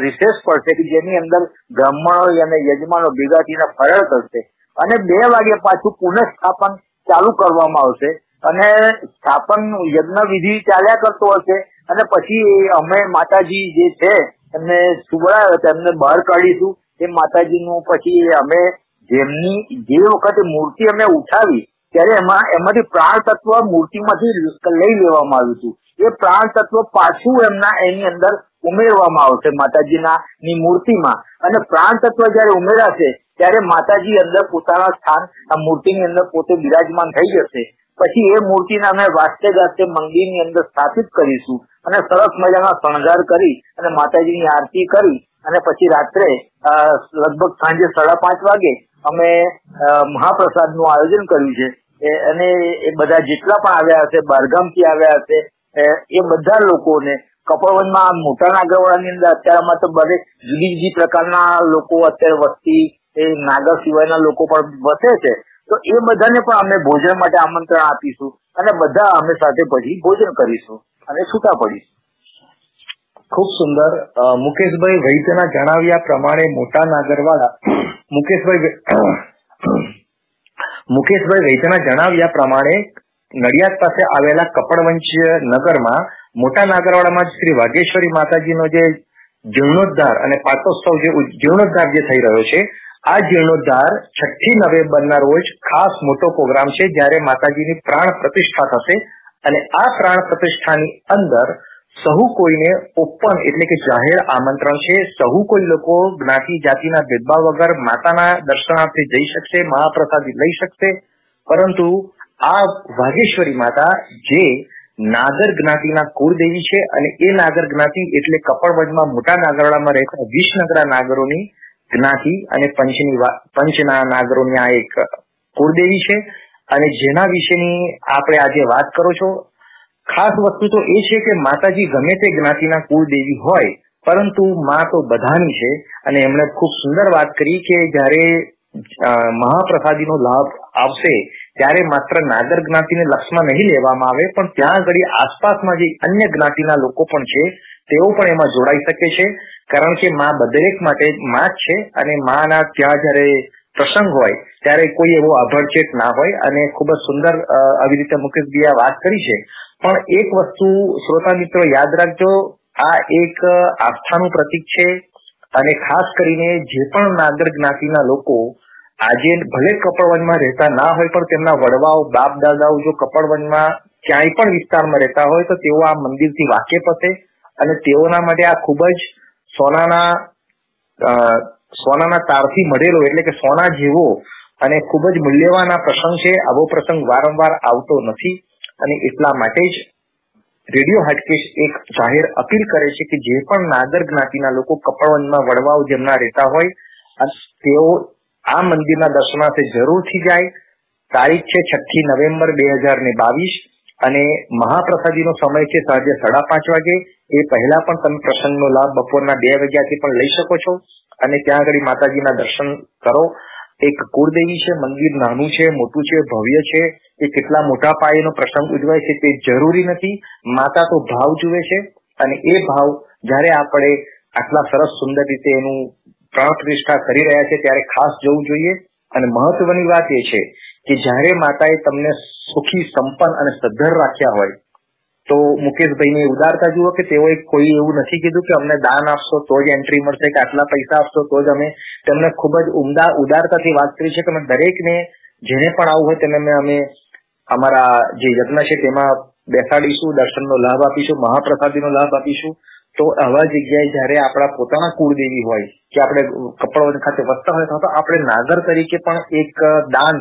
રિસેસ પડશે કે જેની અંદર બ્રાહ્મણો અને યજમાનો ભેગા થઈને ફરળ કરશે. અને બે વાગે પાછું પુનઃસ્થાપન ચાલુ કરવામાં આવશે. અને સ્થાપન યજ્ઞ વિધિ ચાલ્યા કરતો હશે. અને પછી અમે માતાજી જે છે, એમને સુવડાવ્યો એમને બહાર કાઢીશું. એ માતાજીનું પછી અમે જેમની, જે વખતે મૂર્તિ અમે ઉઠાવી ત્યારે એમાં, એમાંથી પ્રાણ તત્વ મૂર્તિમાંથી લઈ લેવામાં આવ્યું હતું. એ પ્રાણ તત્વ પાછું એમના, એની અંદર ઉમેરવામાં આવશે માતાજીના ની મૂર્તિમાં. અને પ્રાણ તત્વ જયારે ઉમેરાશે, ત્યારે માતાજી અંદર પોતાના સ્થાન, આ મૂર્તિની અંદર પોતે બિરાજમાન થઈ જશે. પછી એ મૂર્તિને અમે વાસ્તે ગાસ્તે મંદિરની અંદર સ્થાપિત કરીશું. અને સરસ મજાનો શણગાર કરી, અને માતાજીની આરતી કરી, અને પછી રાત્રે લગભગ સાંજે સાડા પાંચ વાગે અમે મહાપ્રસાદનું આયોજન કર્યું છે. અને એ બધા જેટલા પણ આવ્યા હશે, બહારગામથી આવ્યા હશે, એ બધા લોકોને કપડવંજમાં મોટા નાગરવાડાની અંદર અત્યારમાં તો બધે જુદી જુદી પ્રકારના લોકો અત્યારે વસ્તી, એ નાગર સિવાયના લોકો પણ વસે છે. તો એ બધાને પણ અમે ભોજન માટે આમંત્રણ આપીશું અને બધા અમે સાથે પછી ભોજન કરીશું અને છૂટા પડીશું. ખૂબ સુંદર. મુકેશભાઈ વૈદ્યના જણાવ્યા પ્રમાણે મોટા નાગરવાડા, મુકેશભાઈ મુકેશભાઈ વૈદ્યના જણાવ્યા પ્રમાણે નડિયાદ પાસે આવેલા કપડવંશ નગરમાં મોટા નાગરવાડામાં શ્રી વાઘેશ્વરી માતાજીનો જે જીર્ણોદ્ધાર અને પાટોત્સવ જે જીર્ણોદ્ધાર જે થઈ રહ્યો છે, આ જીર્ણોદ્ધાર છઠ્ઠી નવેમ્બરના રોજ ખાસ મોટો પ્રોગ્રામ છે, જ્યારે માતાજીની પ્રાણ પ્રતિષ્ઠા થશે અને આ પ્રાણ પ્રતિષ્ઠાની અંદર સહુ કોઈને ઓપન એટલે કે જાહેર આમંત્રણ છે. સહુ કોઈ લોકો જ્ઞાતિ, જાતિના ભેદભાવ વગર માતાના દર્શનાર્થે જઈ શકશે, મહાપ્રસાદી લઈ શકશે. પરંતુ આ વાઘેશ્વરી માતા જે નાગર જ્ઞાતિના કુળદેવી છે અને એ નાગર જ્ઞાતિ એટલે કપડવજમાં મોટા નાગરડામાં રહેતા વિસનગરા નાગરોની જ્ઞાતિ અને પંચની પંચના નાગરોની આ એક કુળદેવી છે. અને જેના વિશેની આપણે આજે વાત કરો છો ખાસ વસ્તુ તો એ છે કે માતાજી ગમે તે જ્ઞાતિના કુળદેવી હોય, પરંતુ માં તો બધાની છે. અને એમણે ખૂબ સુંદર વાત કરી કે જ્યારે મહાપ્રસાદીનો લાભ આવશે, ત્યારે માત્ર નાગર જ્ઞાતિને લક્ષમાં નહીં લેવામાં આવે, પણ ત્યાં આગળ આસપાસમાં જે અન્ય જ્ઞાતિના લોકો પણ છે, તેઓ પણ એમાં જોડાઈ શકે છે. કારણ કે માં દરેક માટે માં છે અને માના ત્યાં જ્યારે પ્રસંગ હોય, ત્યારે કોઈ એવો આભડછેટ ના હોય અને ખૂબ જ સુંદર આવી રીતે મુકેશભાઈએ આ વાત કરી છે. પણ એક વસ્તુ શ્રોતા મિત્રો યાદ રાખજો, આ એક આસ્થાનું પ્રતીક છે અને ખાસ કરીને જે પણ નાગર જ્ઞાતિના લોકો આજે ભલે કપડવનમાં રહેતા ના હોય, પણ તેમના વડવાઓ બાપ દાદાઓ જો કપડવનમાં ક્યાંય પણ વિસ્તારમાં રહેતા હોય, તો તેઓ આ મંદિરથી વાકેફ હશે અને તેઓના માટે આ ખૂબ જ સોનાના સોનાના તારથી મળેલો, એટલે કે સોના જેવો અને ખૂબ જ મૂલ્યવાન આ પ્રસંગ છે. આવો પ્રસંગ વારંવાર આવતો નથી. અને એટલા માટે જ રેડિયો હાટકેશ એક જાહેર અપીલ કરે છે કે જે પણ નાગર જ્ઞાતિના લોકો કપડવંજમાં વડવાઓ જેમના રહેતા હોય તેઓ આ મંદિરના દર્શનાર્થે જરૂરથી જાય. તારીખ છે છઠ્ઠી નવેમ્બર બે હજાર ને બાવીસ અને મહાપ્રસાદીનો સમય છે સાંજે સાડા પાંચ વાગે. એ પહેલા પણ તમે પ્રસંગનો લાભ બપોરના બે વાગ્યાથી પણ લઈ શકો છો અને ત્યાં આગળ માતાજીના દર્શન કરો. એક કુળદેવી છે મંદિર નાનું છે, મોટું છે, ભવ્ય છે, એ કેટલા મોટા પાયેનો પ્રસંગ ઉજવાય છે તે જરૂરી નથી. માતા તો ભાવ જુએ છે અને એ ભાવ જ્યારે આપણે આટલા સરસ સુંદર રીતે એનું પ્રાણ પ્રતિષ્ઠા કરી રહ્યા છે ત્યારે ખાસ જવું જોઈએ. અને મહત્વની વાત એ છે કે જ્યારે માતાએ તમને સુખી, સંપન્ન અને સદ્ધર રાખ્યા હોય તો મુકેશભાઈની ઉદારતા જુઓ કે તેઓએ કોઈ એવું નથી કીધું કે અમને દાન આપશો, તો જ એન્ટ્રી મળશે, કે આટલા પૈસા આપશો, તો જ અમે તેમને ખૂબ જ ઉમદા, ઉદારતાથી વાત કરી છે કે અમે દરેકને જેને પણ આવું હોય તેને અમે અમારા જે યજ્ઞ છે તેમાં બેસાડીશું, દર્શનનો લાભ આપીશું, મહાપ્રસાદીનો લાભ આપીશું. તો આવા જગ્યાએ જ્યારે આપણા પોતાના કુળદેવી હોય, કે આપણે કપડવન ખાતે વસતા હોય, તો આપણે નાગર તરીકે પણ એક દાન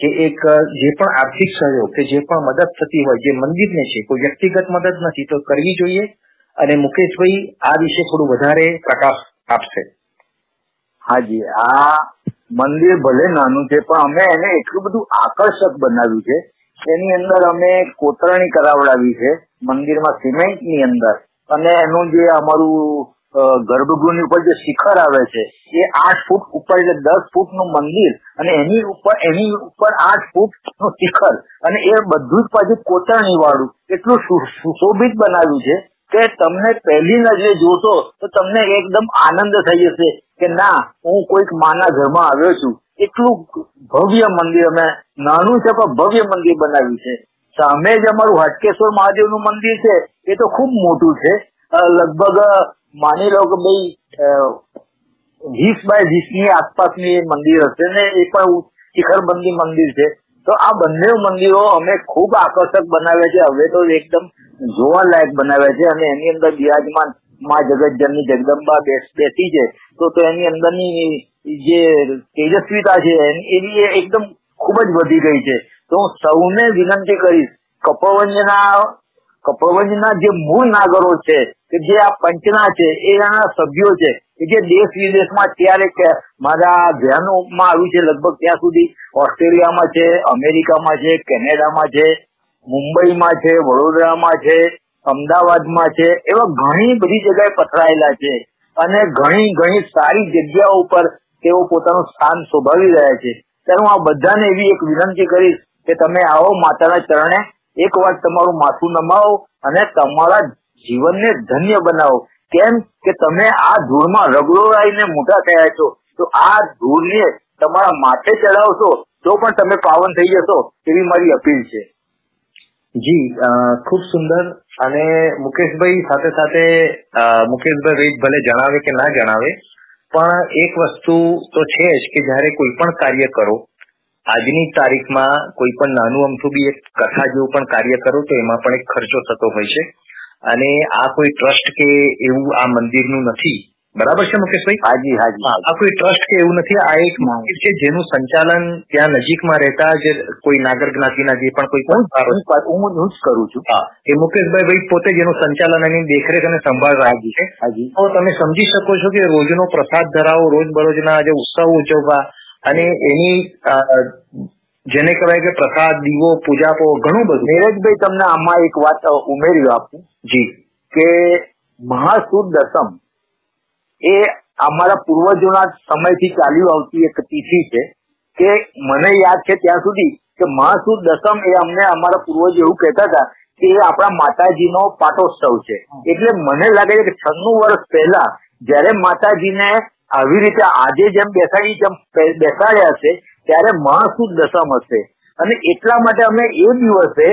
કે એક, જે પણ આર્થિક સહયોગ કે જે પણ મદદ થતી હોય, જે મંદિરને છે, કોઈ વ્યક્તિગત મદદ નથી, તો કરવી જોઈએ. અને મુકેશભાઈ, આ વિશે થોડું વધારે પ્રકાશ આપશે. હાજી, આ મંદિર ભલે નાનું છે, પણ અમે એને એટલું બધું આકર્ષક બનાવ્યું છે. એની અંદર અમે કોતરણી કરાવડાવી છે, મંદિરમાં સિમેન્ટની અંદર. અને એનું જે અમારું ગર્ભગૃહની ઉપર જે શિખર આવે છે, એ આઠ ફૂટ ઉપર એટલે દસ ફૂટનું મંદિર અને એની ઉપર એની ઉપર આઠ ફૂટનું શિખર અને એ બધું જ પાછું કોતરણી વાળું એટલું સુશોભિત બનાવ્યું છે કે તમને પહેલી નજરે જોશો તો તમને એકદમ આનંદ થઈ જશે કે ના, હું કોઈક માના ઘરમાં આવ્યો છું. એટલું ભવ્ય મંદિર અમે, નાનું છે પણ ભવ્ય મંદિર બનાવ્યું છે. સામે જ અમારું હાટકેશ્વર મહાદેવનું મંદિર છે, એ તો ખૂબ મોટું છે. લગભગ માની લો કે ભાઈ વીસ બાય વીસની આસપાસની મંદિર હશે ને એ પણ શિખરબંધી મંદિર છે. તો આ બંને મંદિરો અમે ખૂબ આકર્ષક બનાવ્યા છે. હવે તો એકદમ જોવાલાયક બનાવ્યા છે અને એની અંદર બિરાજમાનમાં જગતજનની જગદંબા બેસી છે. તો તો એની અંદરની જે તેજસ્વીતા છે, એની એકદમ ખૂબ જ વધી ગઈ છે. તો હું સૌને વિનંતી કરીશ, કપોવંજના કપોવંજના જે મૂળ નાગરો છે કે જે આ પંચના છે એના સભ્યો છે કે જે દેશ વિદેશમાં ત્યારે મારા ધ્યાનમાં આવ્યું છે, લગભગ ત્યાં સુધી ઓસ્ટ્રેલિયામાં છે, અમેરિકામાં છે, કેનેડામાં છે, મુંબઈમાં છે, વડોદરામાં છે, અમદાવાદમાં છે, એવા ઘણી બધી જગ્યાએ પથરાયેલા છે. અને ઘણી ઘણી સારી જગ્યાઓ ઉપર તેઓ પોતાનું સ્થાન શોભાવી રહ્યા છે. ત્યારે હું આ બધાને એવી એક વિનંતી કરીશ કે તમે આવો માતાના ચરણે એક વાર તમારું માથું નમાવો અને તમારા જીવનને ધન્ય બનાવો. કેમ કે તમે આ ધૂળમાં રગડોળાઈને મોટા થયા છો, તો આ ધૂળને તમારા માથે ચડાવશો, તો પણ તમે પાવન થઈ જશો એવી મારી અપીલ છે. જી ખૂબ સુંદર અને મુકેશભાઈ સાથે સાથે મુકેશભાઈ વૈદ ભલે જણાવે કે ના જણાવે, પણ એક વસ્તુ તો છે જ કે જ્યારે કોઈ પણ કાર્ય કરો, આજની તારીખમાં કોઈ પણ નાનું અમથું બી એક કથા જેવું પણ કાર્ય કરો, તો એમાં પણ એક ખર્ચો થતો હોય છે. અને આ કોઈ ટ્રસ્ટ કે એવું આ મંદિરનું નથી? બરાબર છે મુકેશભાઈ હાજી હાજી. આ કોઈ ટ્રસ્ટ કે એવું નથી? આ એક મંદિર છે જેનું સંચાલન ત્યાં નજીકમાં રહેતા જે કોઈ નાગર જ્ઞાતિના જે પણ કોઈ હું હું જ કરું છું. હા એ મુકેશભાઈ ભાઈ પોતે જેનું સંચાલન એની દેખરેખ અને સંભાળ રાખી છે. હાજી. તો તમે સમજી શકો છો કે રોજનો પ્રસાદ ધરાવો રોજ બરોજના જે ઉત્સવ ઉજવવા અને એની જેને કહેવાય કે પ્રસાદ દીવો પૂજાપો ઘણું બધું. નીરજભાઈ તમને આમાં એક વાત ઉમેરી આપું. જી. કે મહાસુર દસમ એ અમારા પૂર્વજોના સમયથી ચાલ્યું આવતી એક તિથિ છે કે મને યાદ છે ત્યાં સુધી કે મહાસુદ દસમ એ અમને અમારા પૂર્વજો એવું કહેતા હતા કે એ આપણા માતાજીનો પાટોત્સવ છે. એટલે મને લાગે છે કે છન્નું વર્ષ પહેલા જ્યારે માતાજીને આવી રીતે આજે જેમ બેસાડી જેમ બેસાડ્યા છે, ત્યારે મહાસુદ દશમ હશે. અને એટલા માટે અમે એ દિવસે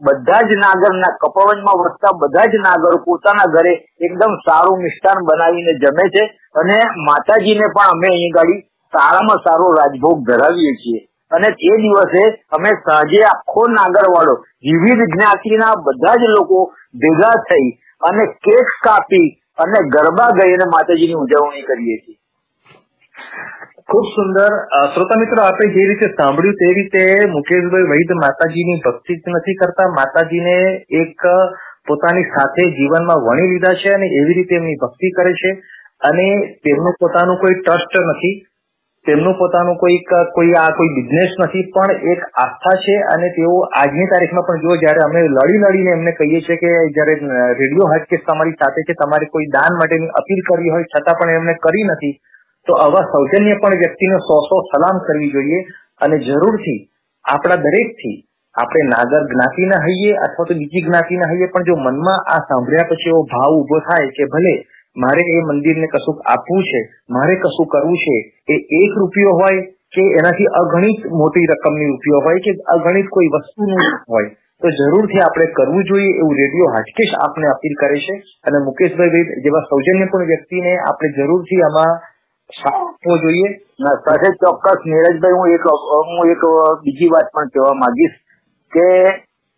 બધા જ નાગરના કપવંજમાં વસતા બધા જ નાગર પોતાના ઘરે એકદમ સારું મિષ્ટાન બનાવીને જમે છે. અને માતાજીને પણ અમે અહીં ગાડી સારામાં સારો રાજભોગ ધરાવીએ છીએ. અને એ દિવસે અમે સાંજે આખો નાગરવાળો વિવિધ જ્ઞાતિના બધા જ લોકો ભેગા થઈ અને કેક કાપી અને ગરબા ગઈ અને માતાજીની ઉજવણી કરીએ છીએ. ખૂબ સુંદર. શ્રોતા મિત્રો આપણે જે રીતે સાંભળ્યું તે રીતે મુકેશભાઈ વૈદ માતાજીની ભક્તિ જ નથી કરતા. માતાજીને એક પોતાની સાથે જીવનમાં વણી લીધા છે અને એવી રીતે એમની ભક્તિ કરે છે. અને તેમનું પોતાનું કોઈ ટ્રસ્ટ નથી. તેમનું પોતાનું કોઈક કોઈ આ, કોઈ બિઝનેસ નથી, પણ એક આસ્થા છે અને તેઓ આજની તારીખમાં પણ જો જ્યારે અમે લડી લડીને એમને કહીએ છીએ કે જ્યારે રેડિયો હાટકેસ તમારી સાથે છે, તમારે કોઈ દાન માટેની અપીલ કરવી હોય, છતાં પણ એમને કરી નથી, તો આવા સૌજન્ય પણ વ્યક્તિને સો સો સલામ કરવી જોઈએ અને જરૂરથી આપણા દરેકથી આપણે નાગર જ્ઞાતિના હઈએ અથવા તો બીજી જ્ઞાતિના હઈએ, પણ જો મનમાં આ સાંભળ્યા પછી એવો ભાવ ઊભો થાય કે ભલે મારે એ મંદિરને કશુંક આપવું છે, મારે કશું કરવું છે, એ એક રૂપિયો હોય કે એનાથી અગણિત મોટી રકમની રૂપિયો હોય કે અગણિત કોઈ વસ્તુનું હોય, તો જરૂરથી આપણે કરવું જોઈએ એવું રેડિયો હાટકેશ આપને અપીલ કરે છે. અને મુકેશભાઈ જેવા સૌજન્યપૂર્ણ વ્યક્તિને આપણે જરૂરથી આમાં આપવો જોઈએ. સાથે ચોક્કસ નીરજભાઈ, હું એક હું એક બીજી વાત પણ કહેવા માંગીશ કે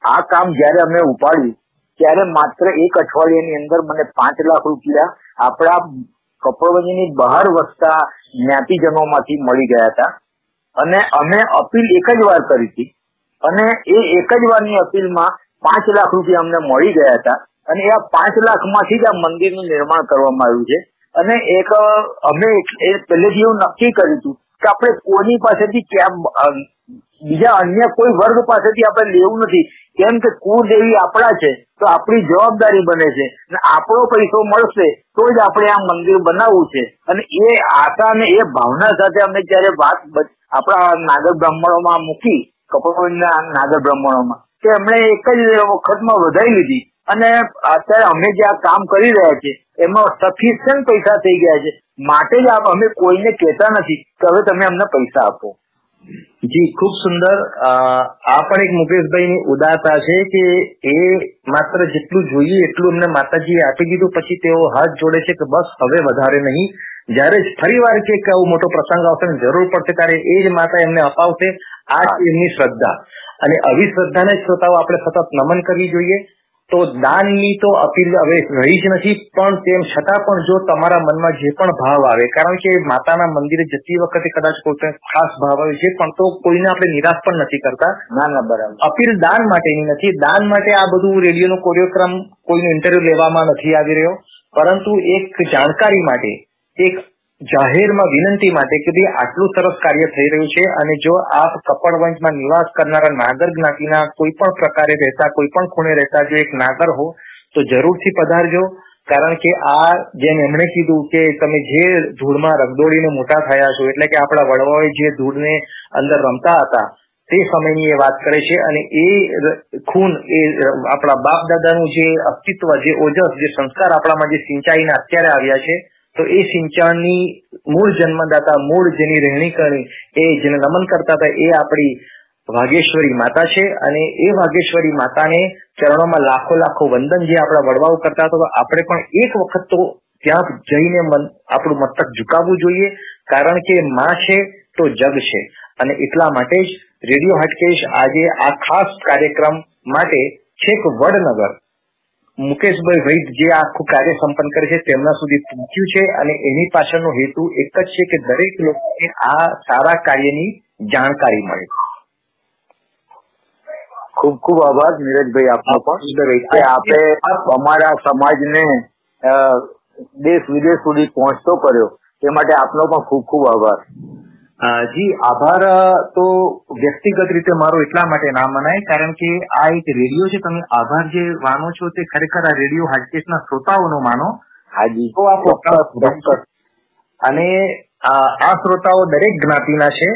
આ કામ જ્યારે અમે ઉપાડ્યું ત્યારે માત્ર એક અઠવાડિયાની અંદર મને પાંચ લાખ રૂપિયા આપણા કપડવંજની બહાર વસતા જ્ઞાતિજનોમાંથી મળી ગયા હતા. અને અમે અપીલ એક જ વાર કરી હતી. અને એ એક જ વારની અપીલમાં પાંચ લાખ રૂપિયા અમને મળી ગયા હતા. અને એ પાંચ લાખમાંથી જ આ મંદિરનું નિર્માણ કરવામાં આવ્યું છે. અને એક અમે પહેલેથી એવું નક્કી કર્યું હતું કે આપણે કોની પાસેથી અ, બીજા અન્ય કોઈ વર્ગ પાસેથી આપણે લેવું નથી. કેમ કે કુળદેવી આપણા છે, તો આપણી જવાબદારી બને છે. અને આપણો પૈસો મળશે, તો જ આપણે આ મંદિર બનાવવું છે. અને એ આશા અને એ ભાવના સાથે અમે જયારે વાત આપણા નાગર બ્રાહ્મણોમાં મૂકી કપડવંજના નાગર બ્રાહ્મણોમાં, કે એમણે એક જ વખતમાં વધારી લીધી. અને અત્યારે અમે જે આ કામ કરી રહ્યા છીએ, એમાં સફિશિયન્ટ પૈસા થઈ ગયા છે. માટે જ અમે કોઈને કહેતા નથી કે હવે તમે અમને પૈસા આપો. જી, ખૂબ સુંદર. આ પણ એક મુકેશભાઈની ઉદારતા છે કે એ માત્ર જેટલું જોઈએ એટલું એમને માતાજીએ આપી દીધું. પછી તેઓ હાથ જોડે છે કે બસ હવે વધારે નહીં. જ્યારે ફરી વાર કે આવો મોટો પ્રસંગ આવશે ને જરૂર પડશે, ત્યારે એ જ માતા એમને અપાવશે. આ એમની શ્રદ્ધા. અને આવી શ્રોતાઓ આપણે સતત નમન કરવી જોઈએ. તો દાનની તો અપીલ હવે રહી જ નથી પણ તેમ છતાં પણ જો તમારા મનમાં જે પણ ભાવ આવે કારણ કે માતાના મંદિરે જતી વખતે કદાચ કોઈ ખાસ ભાવ આવે છે પણ તો કોઈને આપણે નિરાશ પણ નથી કરતા. ના ના બરાબર. અપીલ દાન માટેની નથી. દાન માટે આ બધું રેડિયોનો કોરિયોગ્રામ કોઈનો ઇન્ટરવ્યુ લેવામાં નથી આવી રહ્યો. પરંતુ એક જાણકારી માટે એક જાહેરમાં વિનંતી માટે કે ભાઈ આટલું સરસ કાર્ય થઈ રહ્યું છે અને જો આપ કપડવંશમાં નિવાસ કરનારા નાગર જ્ઞાતિના કોઈ પણ પ્રકારે રહેતા, કોઈ પણ ખૂણે રહેતા જો એક નાગર હો, તો જરૂરથી પધારજો. કારણ કે આ જેમ એમણે કીધું કે તમે જે ધૂળમાં રગદોડીને મોટા થયા છો, એટલે કે આપણા વડવાઓએ જે ધૂળને અંદર રમતા હતા, તે સમયની એ વાત કરે છે અને એ ખૂન, એ આપણા બાપ દાદાનું જે અસ્તિત્વ, જે ઓજસ, જે સંસ્કાર આપણામાં જે સિંચાઈના અત્યારે આવ્યા છે તો એ સિંચાણની મૂળ જન્મદાતા, મૂળ જેની રહેણી કરણી, એ જેને નમન કરતા હતા, એ આપણી વાઘેશ્વરી માતા છે. અને એ વાઘેશ્વરી માતાને ચરણોમાં લાખો લાખો વંદન જે આપણા વડવાઓ કરતા હતા આપણે પણ એક વખત તો ત્યાં જઈને આપણું મસ્તક ઝુકાવવું જોઈએ. કારણ કે માં છે તો જગ છે. અને એટલા માટે જ રેડિયો હાટકેશ આજે આ ખાસ કાર્યક્રમ માટે છેક વડનગર મુકેશભાઈ વૈદ જે આખું કાર્ય સંપન્ન કરે છે તેમના સુધી પહોંચ્યું છે અને એની પાછળનો હેતુ એક જ છે કે દરેક લોકોને આ સારા કાર્યની જાણકારી મળે. ખૂબ ખૂબ આભાર નીરજભાઈ આપનો પણ. આપે અમારા સમાજને દેશ વિદેશ સુધી પહોંચતો કર્યો. તે માટે આપનો પણ ખૂબ ખૂબ આભાર. જી આભાર તો વ્યક્તિગત રીતે મારો એટલા માટે ના મનાય કારણ કે આ એક રેડિયો છે તમે આભાર જે માનો છો તે ખરેખર આ રેડિયો હાટકેશના શ્રોતાઓનો માનો. હાજી. તો આ ચોક્કસ અને આ શ્રોતાઓ દરેક જ્ઞાતિના છે.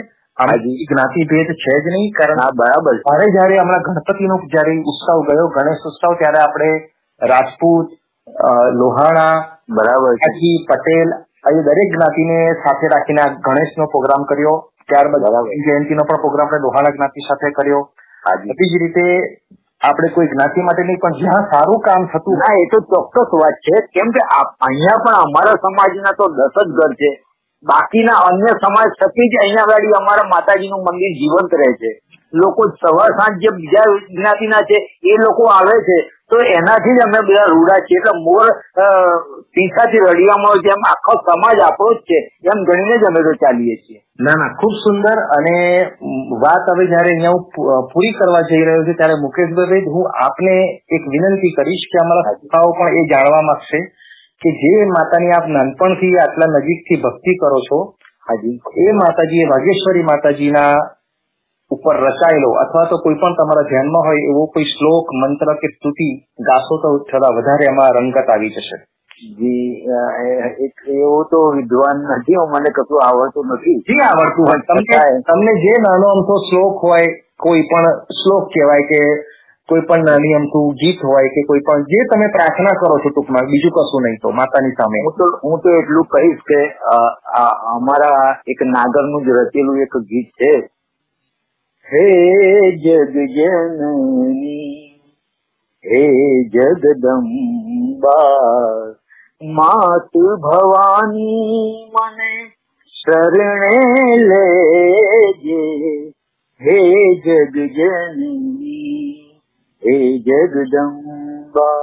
જ્ઞાતિ ભેદ છે જ નહીં કારણ બરાબર જયારે જ્યારે હમણાં ગણપતિનો જયારે ઉત્સવ ગયો ગણેશ ઉત્સવ ત્યારે આપણે રાજપૂત લોહાણા બરાબર પટેલ આવી દરેક જ્ઞાતિને સાથે રાખીને આ ગણેશનો પ્રોગ્રામ કર્યો. ત્યારબાદ જયંતિનો પણ પ્રોગ્રામ આપણે લોહાણા જ્ઞાતિ સાથે કર્યો. બધી જ રીતે આપણે કોઈ જ્ઞાતિ માટે નહીં પણ જ્યાં સારું કામ થતું ના એ તો ચોક્કસ વાત છે. કેમ કે અહીંયા પણ અમારા સમાજના તો દસ જ ઘર છે. બાકીના અન્ય સમાજ થકી જ અહીંયા ગાડી અમારા માતાજીનું મંદિર જીવંત રહે છે. લોકો સવાર સાંજ જે બીજા જ્ઞાતિના છે એ લોકો આવે છે તો એનાથી જ અમે બધા રૂડા છીએ. એટલે મોર પીસાથી રડિયામાં તેમ આખો સમાજ આપણો જ છે. એમ ગણીને જ અમે તો ચાલીએ છીએ. ના ના ખૂબ સુંદર અને વાત હવે જયારે અહીંયા હું પૂરી કરવા જઈ રહ્યો છું ત્યારે મુકેશભાઈ હું આપને એક વિનંતી કરીશ કે અમારા શ્રોતાઓ પણ એ જાણવા માંગશે કે જે માતાની આપ નાનપણથી આટલા નજીકથી ભક્તિ કરો છો હાજી. એ માતાજી એ વાઘેશ્વરી માતાજીના ઉપર રચાયેલો અથવા તો કોઈ પણ તમારા ધ્યાનમાં હોય એવો કોઈ શ્લોક મંત્ર કે સ્તુતિ ગાશો તો થોડા વધારે એમાં રંગત આવી જશે. જી એક એવો તો વિદ્વાન નથી મને કશું આવડતું નથી. જે આવડતું હોય. તમને તમને જે નાનો અમથો શ્લોક હોય કોઈ પણ શ્લોક કહેવાય કે કોઈ પણ નાની અમથું ગીત હોય કે કોઈ પણ જે તમે પ્રાર્થના કરો છો ટૂંકમાં બીજું કશું નહીં તો માતાની સામે. હું તો હું તો એટલું કહીશ કે આ અમારા એક નાગરનું જ રચેલું એક ગીત છે. હે જગજનની હે જગદંબા માત ભવાની મને શરણે લેજે. હે જગજનની હે જગદંબા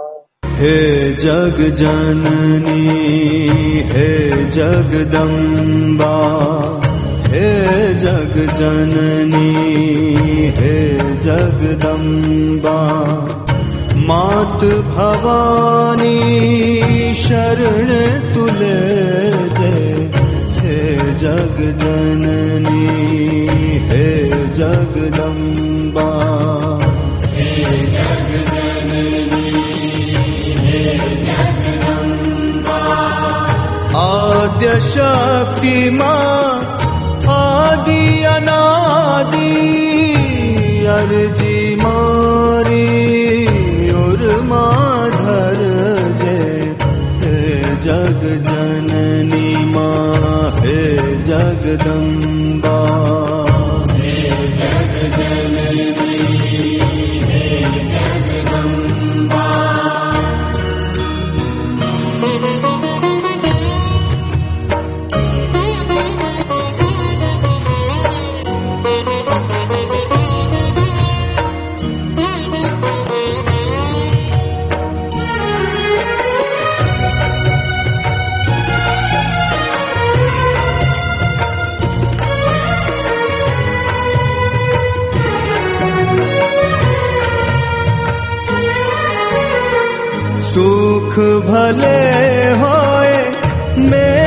હે જગજનની હે જગદંબા हे जग जननी हे जगदम्बा मात भवानी शरण तुले जे हे जग जननी हे जगदम्बा। शक्ति माँ आदि अनादि अर्जी मारी और माधर जय हे जग जननी माँ हे जगदम्बा ભલે હોય મેં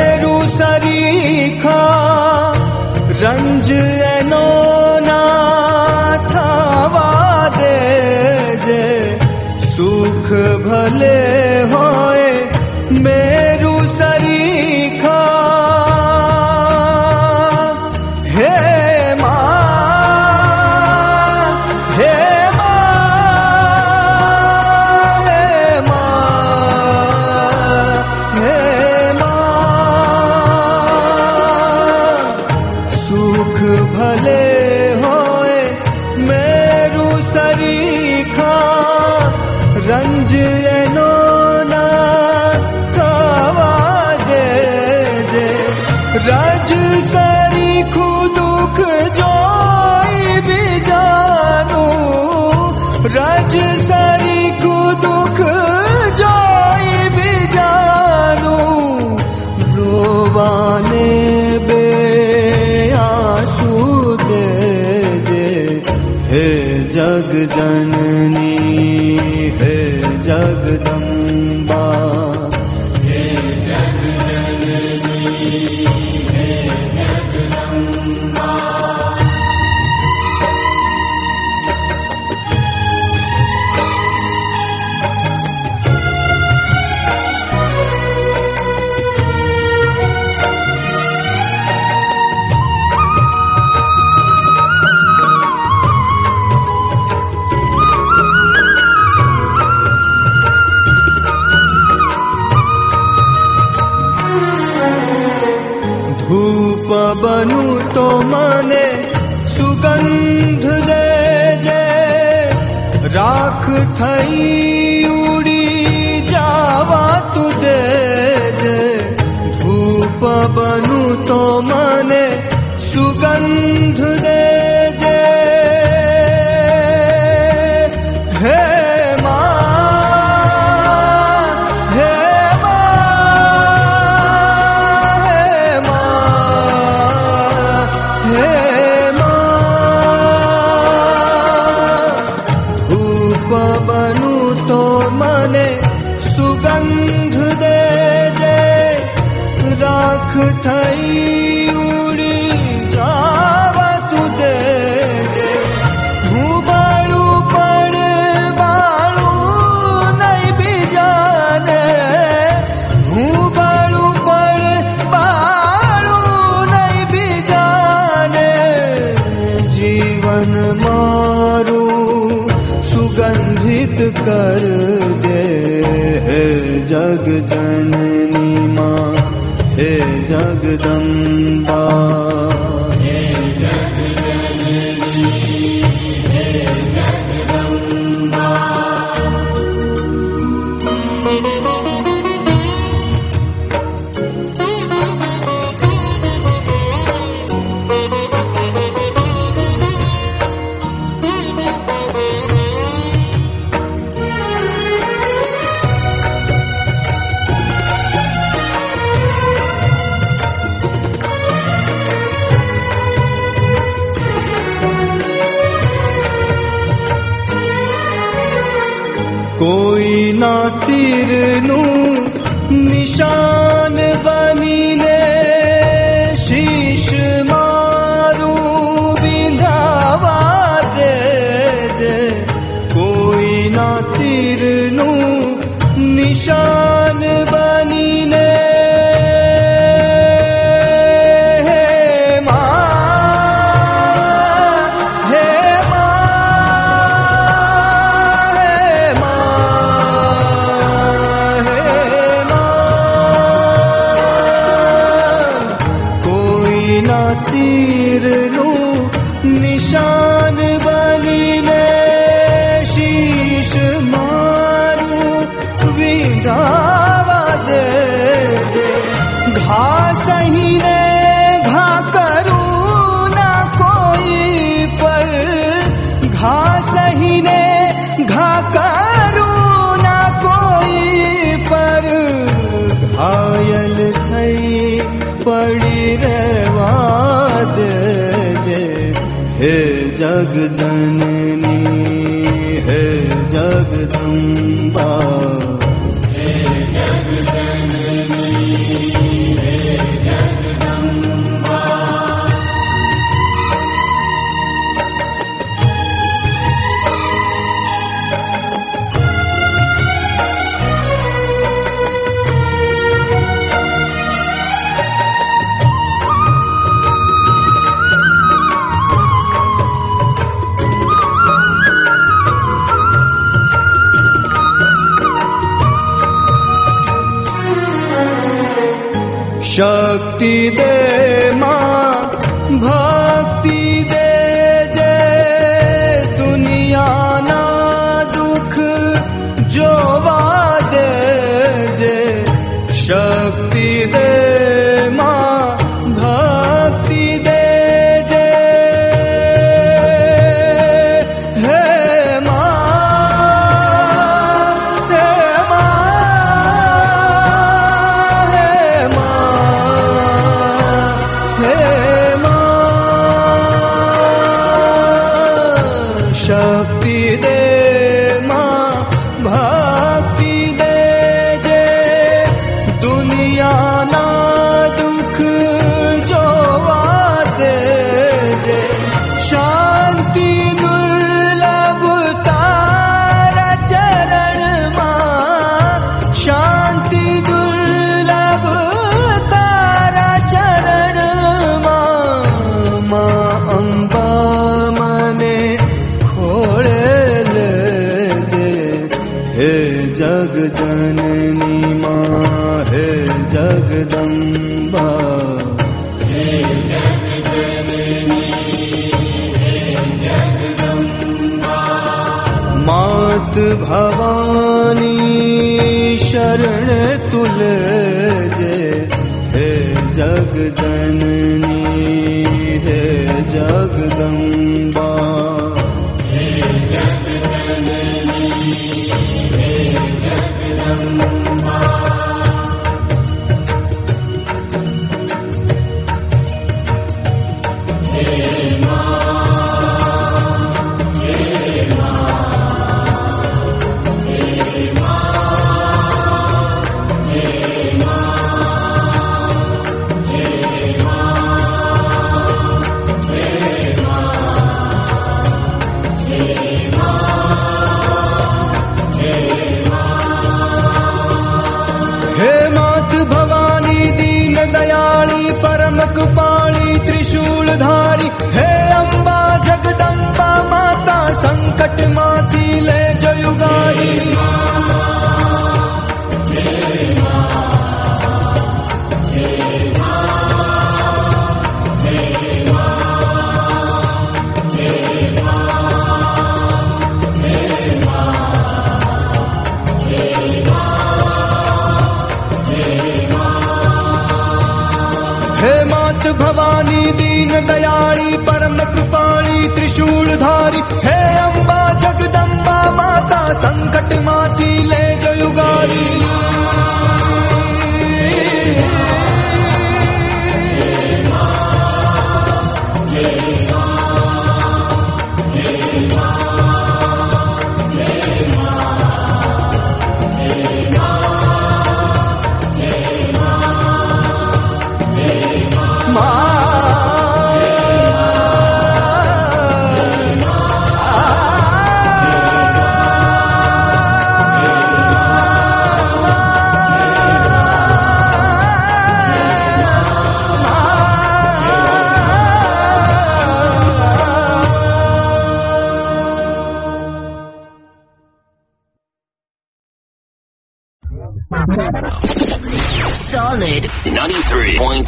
मने सुगन्ध दे राख उडि जावातु दे कूप बनो म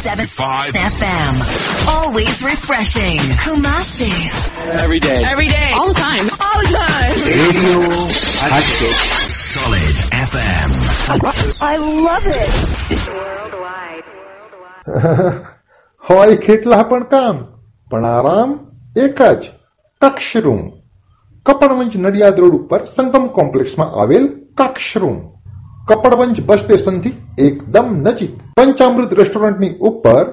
93.75 FM. Always refreshing. Kumasi. Every day. Every day. All the time. All the time. Radio Hatchet. Solid FM. I love it. હોય કેટલા પણ કામ પણ આરામ એક જ કક્ષરૂમ કપડવંજ નડિયાદ રોડ ઉપર સંગમ કોમ્પ્લેક્સમાં આવેલ કક્ષ રૂમ કપડવંજ બસ સ્ટેશનથી એકદમ નજીક પંચામૃત રેસ્ટોરન્ટની ઉપર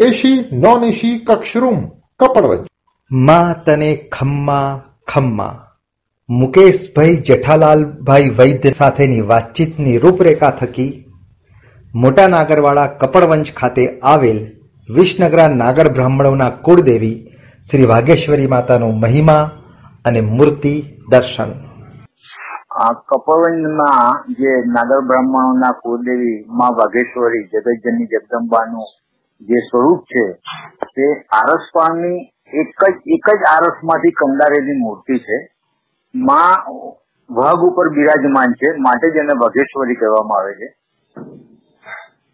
એસી નોન એસી કક્ષ રૂમ કપડવંજમાં તને ખમ્મા ખમ્મા મુકેશભાઈ જેઠાલાલભાઈ વૈદ્ય સાથેની વાતચીતની રૂપરેખા થકી મોટા નાગરવાળા કપડવંશ ખાતે આવેલ વિસનગરા નાગર બ્રાહ્મણોના કુળદેવી શ્રી વાઘેશ્વરી માતાનો મહિમા અને મૂર્તિ દર્શન આ જે નાગર બ્રાહ્મણોના કુળદેવી માં વાઘેશ્વરી જગતજનની જગદંબાનું જે સ્વરૂપ છે, તે આરસપાળની એક જ એક જ આરસમાંથી કંડારેલી મૂર્તિ છે. માં વાઘ ઉપર બિરાજમાન છે, માટે જ એને વાઘેશ્વરી કહેવામાં આવે છે.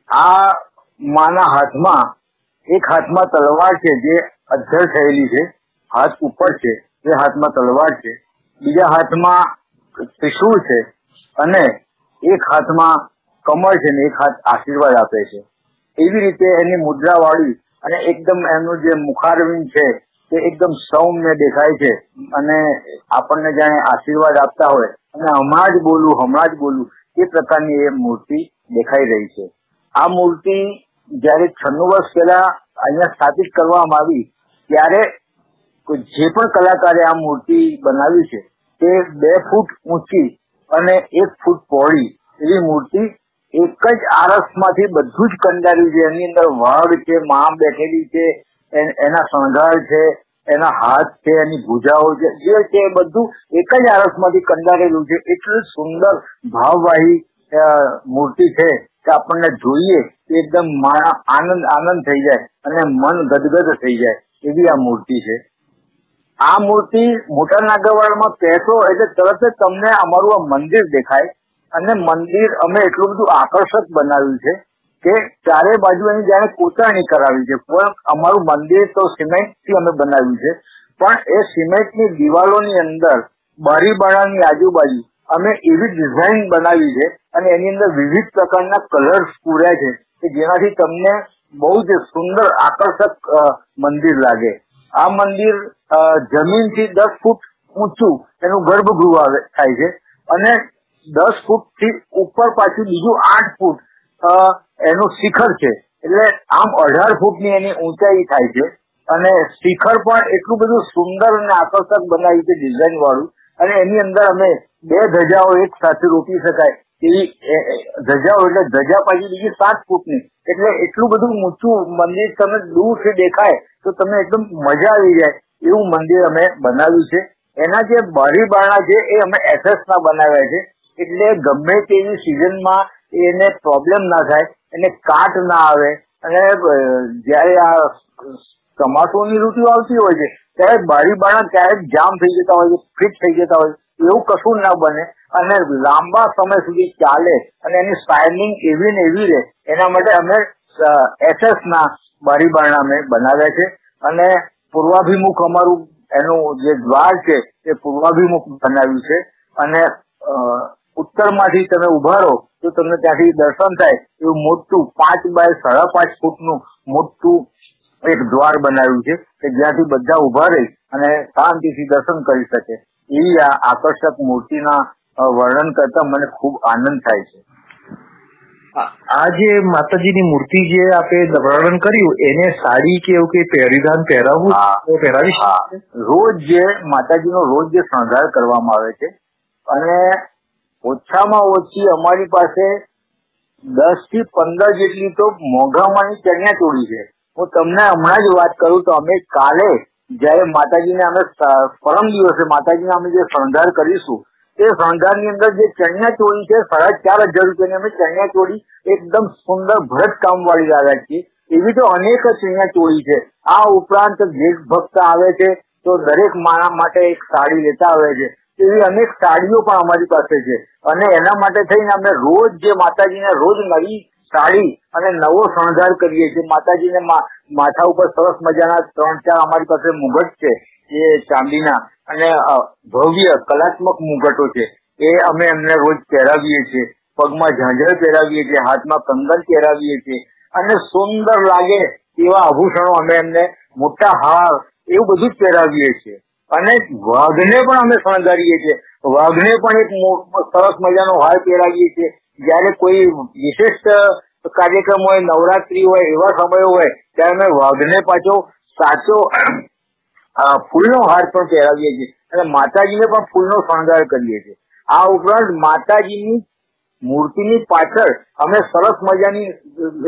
આ માના હાથમાં, એક હાથમાં તલવાર છે જે અધ્ધર થયેલી છે, હાથ ઉપર છે એ હાથમાં તલવાર છે. બીજા હાથમાં ત્રિશૂળ છે અને એક હાથમાં કમળ છે ને એક હાથ આશીર્વાદ આપે છે. એવી રીતે એની મુદ્રા વાળી અને એકદમ એનું જે મુખારવિંદ છે, તે એકદમ સૌમ્ય દેખાય છે અને આપણને જાણે આશીર્વાદ આપતા હોય અને હમણાં જ બોલું, હમણાં જ બોલું, એ પ્રકારની એ મૂર્તિ દેખાઈ રહી છે. આ મૂર્તિ જયારે છન્નું વર્ષ પહેલા અહીંયા સ્થાપિત કરવામાં આવી, ત્યારે જે પણ કલાકારે આ મૂર્તિ બનાવી છે તે બે ફૂટ ઊંચી અને એક ફૂટ પહોળી એવી મૂર્તિ એક જ આરસમાંથી બધું જ કંડાર્યું છે. એની અંદર વડ છે, માં બેઠેલી છે, એના શણગાર છે, એના હાથ છે, એની ભૂજાઓ છે, જે છે એ બધું એક જ આરસમાંથી કંડારેલું છે. એટલું સુંદર ભાવવાહી મૂર્તિ છે કે આપણને જોઈએ એકદમ આનંદ આનંદ થઈ જાય અને મન ગદગદ થઈ જાય એવી આ મૂર્તિ છે. આ મૂર્તિ મોટા નાગરવાડામાં કહેશો એટલે તરત જ તમને અમારું આ મંદિર દેખાય. અને મંદિર અમે એટલું બધું આકર્ષક બનાવ્યું છે કે ચારે બાજુ એની જાણે કોતરણી કરાવી છે. પણ અમારું મંદિર તો સિમેન્ટથી અમે બનાવ્યું છે. પણ એ સિમેન્ટની દિવાલોની અંદર બારીબાળાની આજુબાજુ અમે એવી ડિઝાઇન બનાવી છે અને એની અંદર વિવિધ પ્રકારના કલર્સ પૂર્યા છે કે જેનાથી તમને બહુ જ સુંદર, આકર્ષક મંદિર લાગે. આ મંદિર જમીનથી દસ ફૂટ ઊંચું એનું ગર્ભગૃહ આવે, થાય છે. અને દસ ફૂટથી ઉપર પાછું બીજું આઠ ફૂટ એનું શિખર છે. એટલે આમ અઢાર ફૂટની એની ઊંચાઈ થાય છે. અને શિખર પણ એટલું બધું સુંદર અને આકર્ષક બનાવ્યું છે ડિઝાઇન વાળું અને એની અંદર અમે બે ધજાઓ એક સાથે રોપી શકાય એવી ધજાઓ એટલે ધજા પાછી બીજી સાત ફૂટની. એટલે એટલું બધું ઊંચું મંદિર તમે દૂરથી દેખાય, તો તમને એકદમ મજા આવી જાય. એવું મંદિર અમે બનાવ્યું છે. એના જે બારી બારણા છે, એ અમે એસેસના બનાવ્યા છે. એટલે ગમે તેવી સિઝનમાં એને પ્રોબ્લેમ ના થાય, એને કાટ ના આવે. અને જ્યારે આ ચોમાસુની ઋતુ આવતી હોય છે, ત્યારે બારી બારણા ક્યારેક જામ થઈ જતા હોય છે, ફિટ થઈ જતા હોય એવું કશું ના બને. અને લાંબા સમય સુધી ચાલે અને એની શાઇનિંગ એવી ને એવી રહે. એના માટે અમે એસએસ ના બારી બારણા અમે બનાવ્યા છે. અને પૂર્વાભિમુખ અમારું, એનું જે દ્વાર છે, એ પૂર્વાભિમુખ બનાવ્યું છે. અને ઉત્તરમાંથી તમે ઊભા રહો, તો તમને ત્યાંથી દર્શન થાય એવું મોટું પાંચ બાય સાડા પાંચ ફૂટનું મોટું એક દ્વાર બનાવ્યું છે, કે જ્યાંથી બધા ઊભા રહી અને શાંતિથી દર્શન કરી શકે. એવી આ આકર્ષક મૂર્તિના વર્ણન કરતા મને ખૂબ આનંદ થાય છે. આ જે માતાજીની મૂર્તિ જે આપે વર્ણન કર્યું એને સાડી કે એવું કઈ પહેરીધાન પહેરાવવું પહેરાવી રોજ જે માતાજીનો રોજ જે શણગાર કરવામાં આવે છે અને ઓછામાં ઓછી અમારી પાસે દસથી પંદર જેટલી તો મોઘામાંની ચણિયા ચોળી છે. હું તમને હમણાં જ વાત કરું તો અમે કાલે જયારે માતાજીને અમે પરમ દિવસે માતાજીને અમે જે શણગાર કરીશું તે શણગારની અંદર જે ચણિયા ચોળી છે, સાડા ચાર હજાર રૂપિયાની અમે ચણિયા ચોળી એકદમ સુંદર ભરત કામ વાળી લાવ્યા છીએ. એવી તો અનેક ચણિયા ચોળી છે. આ ઉપરાંત દેશ ભક્ત આવે છે, તો દરેક માણસ માટે એક સાડી લેતા આવે છે. એવી અનેક સાડીઓ પણ અમારી પાસે છે. અને એના માટે થઈને અમે રોજ જે માતાજીને રોજ નવી સાડી અને નવો શણગાર કરીએ છીએ. માતાજીને માથા ઉપર સરસ મજાના ત્રણ ચાર અમારી પાસે મુગટ છે. એ ચાંદીના અને ભવ્ય કલાત્મક મુગટો છે, એ અમે એમને રોજ પહેરાવીએ છીએ. પગમાં ઝાંઝર પહેરાવીએ છીએ, હાથમાં કંગન પહેરાવીએ છીએ. અને સુંદર લાગે એવા આભૂષણો અમે એમને મોટા હાર એવું બધું જ પહેરાવીએ છીએ. અને વાઘને પણ અમે શણગારીએ છીએ. વાઘને પણ એક સરસ મજાનો હાર પહેરાવીએ છીએ. જયારે કોઈ વિશિષ્ટ કાર્યક્રમ હોય, નવરાત્રી હોય, એવા સમયો હોય, ત્યારે અમે વાઘને પાછો સાચો ફૂલનો હાર પણ પહેરાવીએ છીએ. અને માતાજીને પણ ફૂલનો શણગાર કરીએ છીએ. આ ઉપરાંત માતાજીની મૂર્તિની પાછળ અમે સરસ મજાની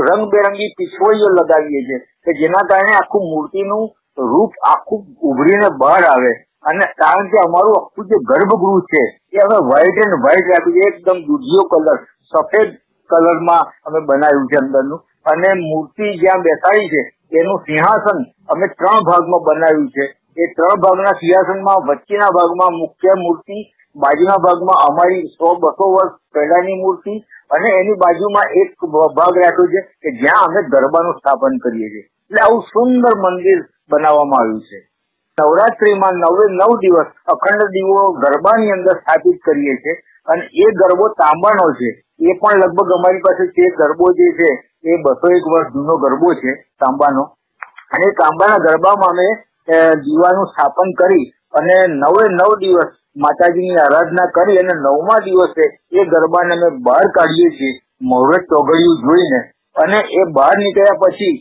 રંગબેરંગી પીછવડીઓ લગાવીએ છીએ કે જેના કારણે આખું મૂર્તિનું રૂપ આખું ઉભરીને બહાર આવે. અને કારણ કે અમારું આખું જે ગર્ભગૃહ છે, એ અમે વ્હાઈટ એન્ડ વ્હાઈટ રાખ્યું એકદમ દૂધિયો કલર, સફેદ કલરમાં અમે બનાવ્યું છે અંદરનું. અને મૂર્તિ જ્યાં બેસાડી છે એનું સિંહાસન અમે ત્રણ ભાગમાં બનાવ્યું છે. એ ત્રણ ભાગના સિંહાસનમાં વચ્ચેના ભાગમાં મુખ્ય મૂર્તિ, બાજુના ભાગમાં અમારી સો બસો વર્ષ પહેલાની મૂર્તિ અને એની બાજુમાં એક ભાગ રાખ્યો છે કે જ્યાં અમે ગરબાનું સ્થાપન કરીએ છીએ. એટલે આવું સુંદર મંદિર બનાવવામાં આવ્યું છે. નવરાત્રીમાં નવે નવ દિવસ અખંડ દીવો ગરબાની અંદર સ્થાપિત કરીએ છીએ અને એ ગરબો તાંબાનો છે. એ પણ લગભગ અમારી પાસે છે ગરબો જે છે, એ બસો એક વર્ષ જૂનો ગરબો છે, તાંબાનો. અને તાંબાના ગરબામાં અમે દીવાનું સ્થાપન કરી અને નવે નવ દિવસ માતાજીની આરાધના કરી અને નવમા દિવસે એ ગરબાને અમે બહાર કાઢીએ છીએ મુહૂર્ત ચોગડિયું જોઈને. અને એ બહાર નીકળ્યા પછી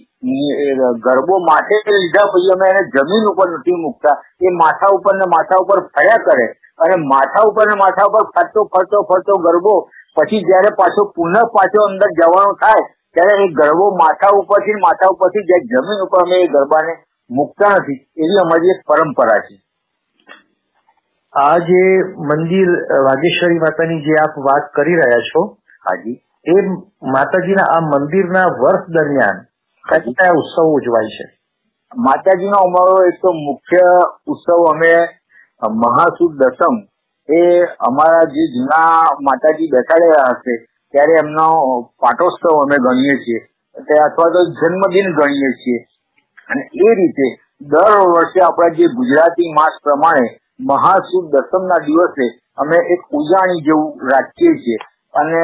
ગરબો માથે લીધા પછી અમે એને જમીન ઉપર નથી મૂકતા. એ માથા ઉપર ને માથા ઉપર ફર્યા કરે. અને માથા ઉપર ને માથા ઉપર ફરતો ફરતો ફરતો ગરબો પછી જયારે પાછો પુનઃ પાછો અંદર જવાનો થાય ત્યારે એ ગરબો માથા ઉપરથી માથા ઉપરથી જ્યાં જમીન ઉપર અમે એ ગરબાને મૂકતા નથી એવી અમારી એક પરંપરા છે. આ જે મંદિર વાગેશ્વરી માતાની જે આપ વાત કરી રહ્યા છો હાજી. એ માતાજીના આ મંદિરના વર્ષ દરમિયાન કયા કયા ઉત્સવો ઉજવાય છે? માતાજીનો અમારો એક તો મુખ્ય ઉત્સવ અમે મહાસુદ દસમ એ અમારા જે જૂના માતાજી બેસાડેલા હશે, ત્યારે એમનો પાટોત્સવ અમે ગણીએ છીએ. અથવા તો જન્મદિન ગણીએ છીએ. અને એ રીતે દર વર્ષે આપણા જે ગુજરાતી માસ પ્રમાણે મહાસુદ દસમના દિવસે અમે એક ઉજાણી જેવું રાખીએ છીએ. અને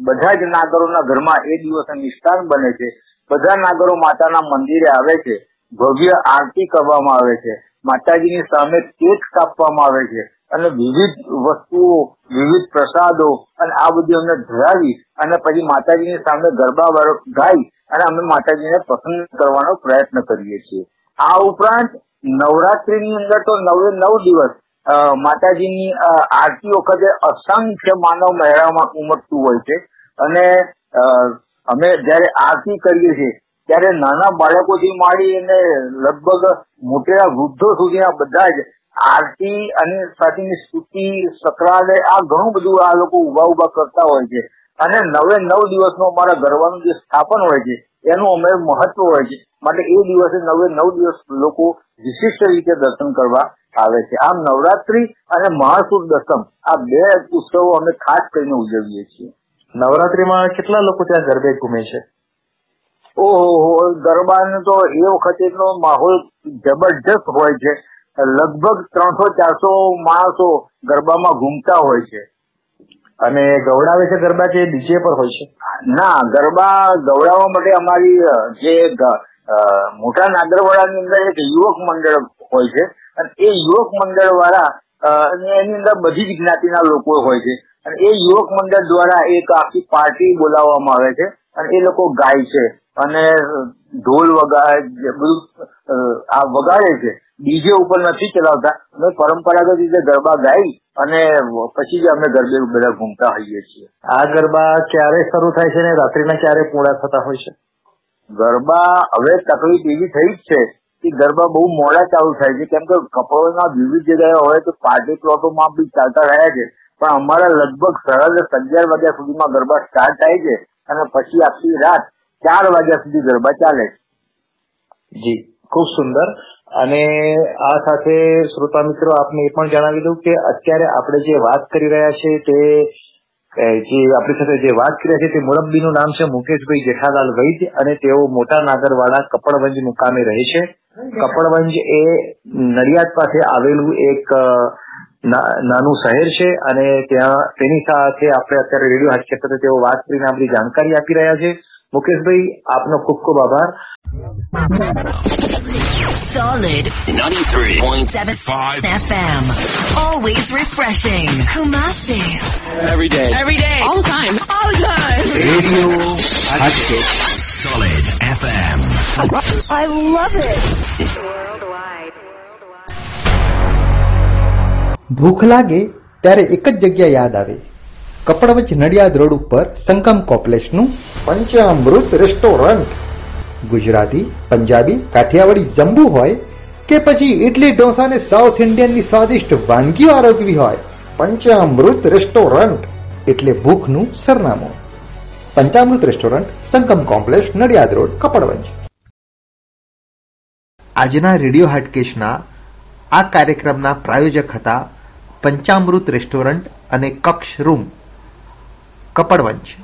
બધા જ નાગરોના ઘરમાં એ દિવસે નિષ્ઠાન બને છે. બધા નાગરો માતાના મંદિરે આવે છે. ભવ્ય આરતી કરવામાં આવે છે. માતાજીની સામે કેક કાપવામાં આવે છે. અને વિવિધ વસ્તુઓ, વિવિધ પ્રસાદો અને આ બધું અમને ધરાવી અને પછી માતાજીની સામે ગરબા ગાઈ અને અમે માતાજીને પસંદ કરવાનો પ્રયત્ન કરીએ છીએ. આ ઉપરાંત નવરાત્રીની અંદર તો નવે, નવ દિવસ માતાજીની આરતી વખતે અસંખ્ય માનવ મહેરામાં ઉમટતું હોય છે. અને અમે જયારે આરતી કરીએ છીએ, ત્યારે નાના બાળકોથી માંડી અને લગભગ મોટેરા વૃદ્ધો સુધીના બધા જ આરતી અને સાથેની સ્તુતિ સકરાલે આ ઘણું બધું આ લોકો ઊભા ઊભા કરતા હોય છે. અને નવે નવ દિવસનું અમારા ગરબાનું જે સ્થાપન હોય છે એનું અમે મહત્વ હોય છે. માટે એ દિવસે નવે નવ દિવસ લોકો વિશિષ્ટ રીતે દર્શન કરવા આવે છે. આમ નવરાત્રી અને મહાસુર દસમ આ બે ઉત્સવો અમે ખાસ કરીને ઉજવીએ છીએ. નવરાત્રીમાં કેટલા લોકો ત્યાં ગરબે ઘૂમે છે? ઓહો ગરબાનો તો એ વખતેનો માહોલ જબરજસ્ત હોય છે. લગભગ ત્રણસો ચારસો માણસો ગરબામાં ઘૂમતા હોય છે. અને ગવડાવે છે ગરબા કે ડીજે પર હોય છે? ના ગરબા ગવડાવવા માટે અમારી જે મોટા નાગરવાડાની અંદર એક યુવક મંડળ હોય છે. અને એ યુવક મંડળ વાળા અને એની અંદર બધી જ જ્ઞાતિના લોકો હોય છે. અને એ યુવક મંડળ દ્વારા એક આખી પાર્ટી બોલાવવામાં આવે છે. અને એ લોકો ગાય છે. અને ઢોલ વગાડે બધું આ વગાડે છે. ડીજે ઉપર નથી ચલાવતા. અમે પરંપરાગત રીતે ગરબા ગાઈ અને પછી જ અમે ગરબે બધા ઘૂમતા હોઈએ છીએ. આ ગરબા ક્યારે શરૂ થાય છે ને રાત્રિના ક્યારે પૂરા થતા હોય છે? ગરબા હવે તકલીફ એવી થઈ જ છે કે ગરબા બહુ મોડા ચાલુ થાય છે. કેમ કે કપડોના વિવિધ જગ્યાએ હોય તો પાર્ટી પ્લોટોમાં બી ચાલતા રહ્યા છે. પણ અમારા લગભગ દસ અગિયાર વાગ્યા સુધીમાં ગરબા સ્ટાર્ટ થાય છે અને પછી આખી રાત ચાર વાગ્યા સુધી ગરબા ચાલે છે. જી. ખૂબ સુંદર. અને આ સાથે શ્રોતા મિત્રો, આપને એ પણ જણાવી દઉં કે અત્યારે આપણે જે વાત કરી રહ્યા છે તે જે આપણી સાથે જે વાત કરી રહ્યા છે તે મુરબ્બીનું નામ છે મુકેશભાઈ જેઠાલાલ વૈદ અને તેઓ મોટા નાગરવાડા કપડવંજ મુકામે રહે છે. કપડવંજ એ નડિયાદ પાસે આવેલું એક નાનું શહેર છે અને ત્યાં તેની સાથે આપણે અત્યારે રેડિયો હાટ ક્ષેત્રે તેઓ વાત કરીને આ બધી જાણકારી આપી રહ્યા છે. મુકેશભાઈ આપનો ખૂબ ખૂબ આભાર Solid 93.75 FM. Always refreshing. Kumasi. Every day. Every day. All the time. All the time. Radio Hatchet. Solid FM. I love it. ભૂખ લાગે ત્યારે એક જ જગ્યા યાદ આવે કપડવંજ નડિયાદ રોડ ઉપર સંગમ કોમ્પ્લેક્ષનું પંચામૃત રેસ્ટોરન્ટ ગુજરાતી, પંજાબી, કાઠિયાવાડી જંબુ હોય કે પછી ઇડલી ઢોસા ને સાઉથ ઇન્ડિયનની સ્વાદિષ્ટ વાનગીઓ આરોગવી હોય, પંચામૃત રેસ્ટોરન્ટ એટલે ભૂખનું સરનામું. Panchamrut restaurant Sangam complex Nadiad road, Kapadvanj. આજના રેડિયો હાટકેશના આ કાર્યક્રમના પ્રાયોજક હતા પંચામૃત રેસ્ટોરન્ટ અને કક્ષ રૂમ. કપડવંજ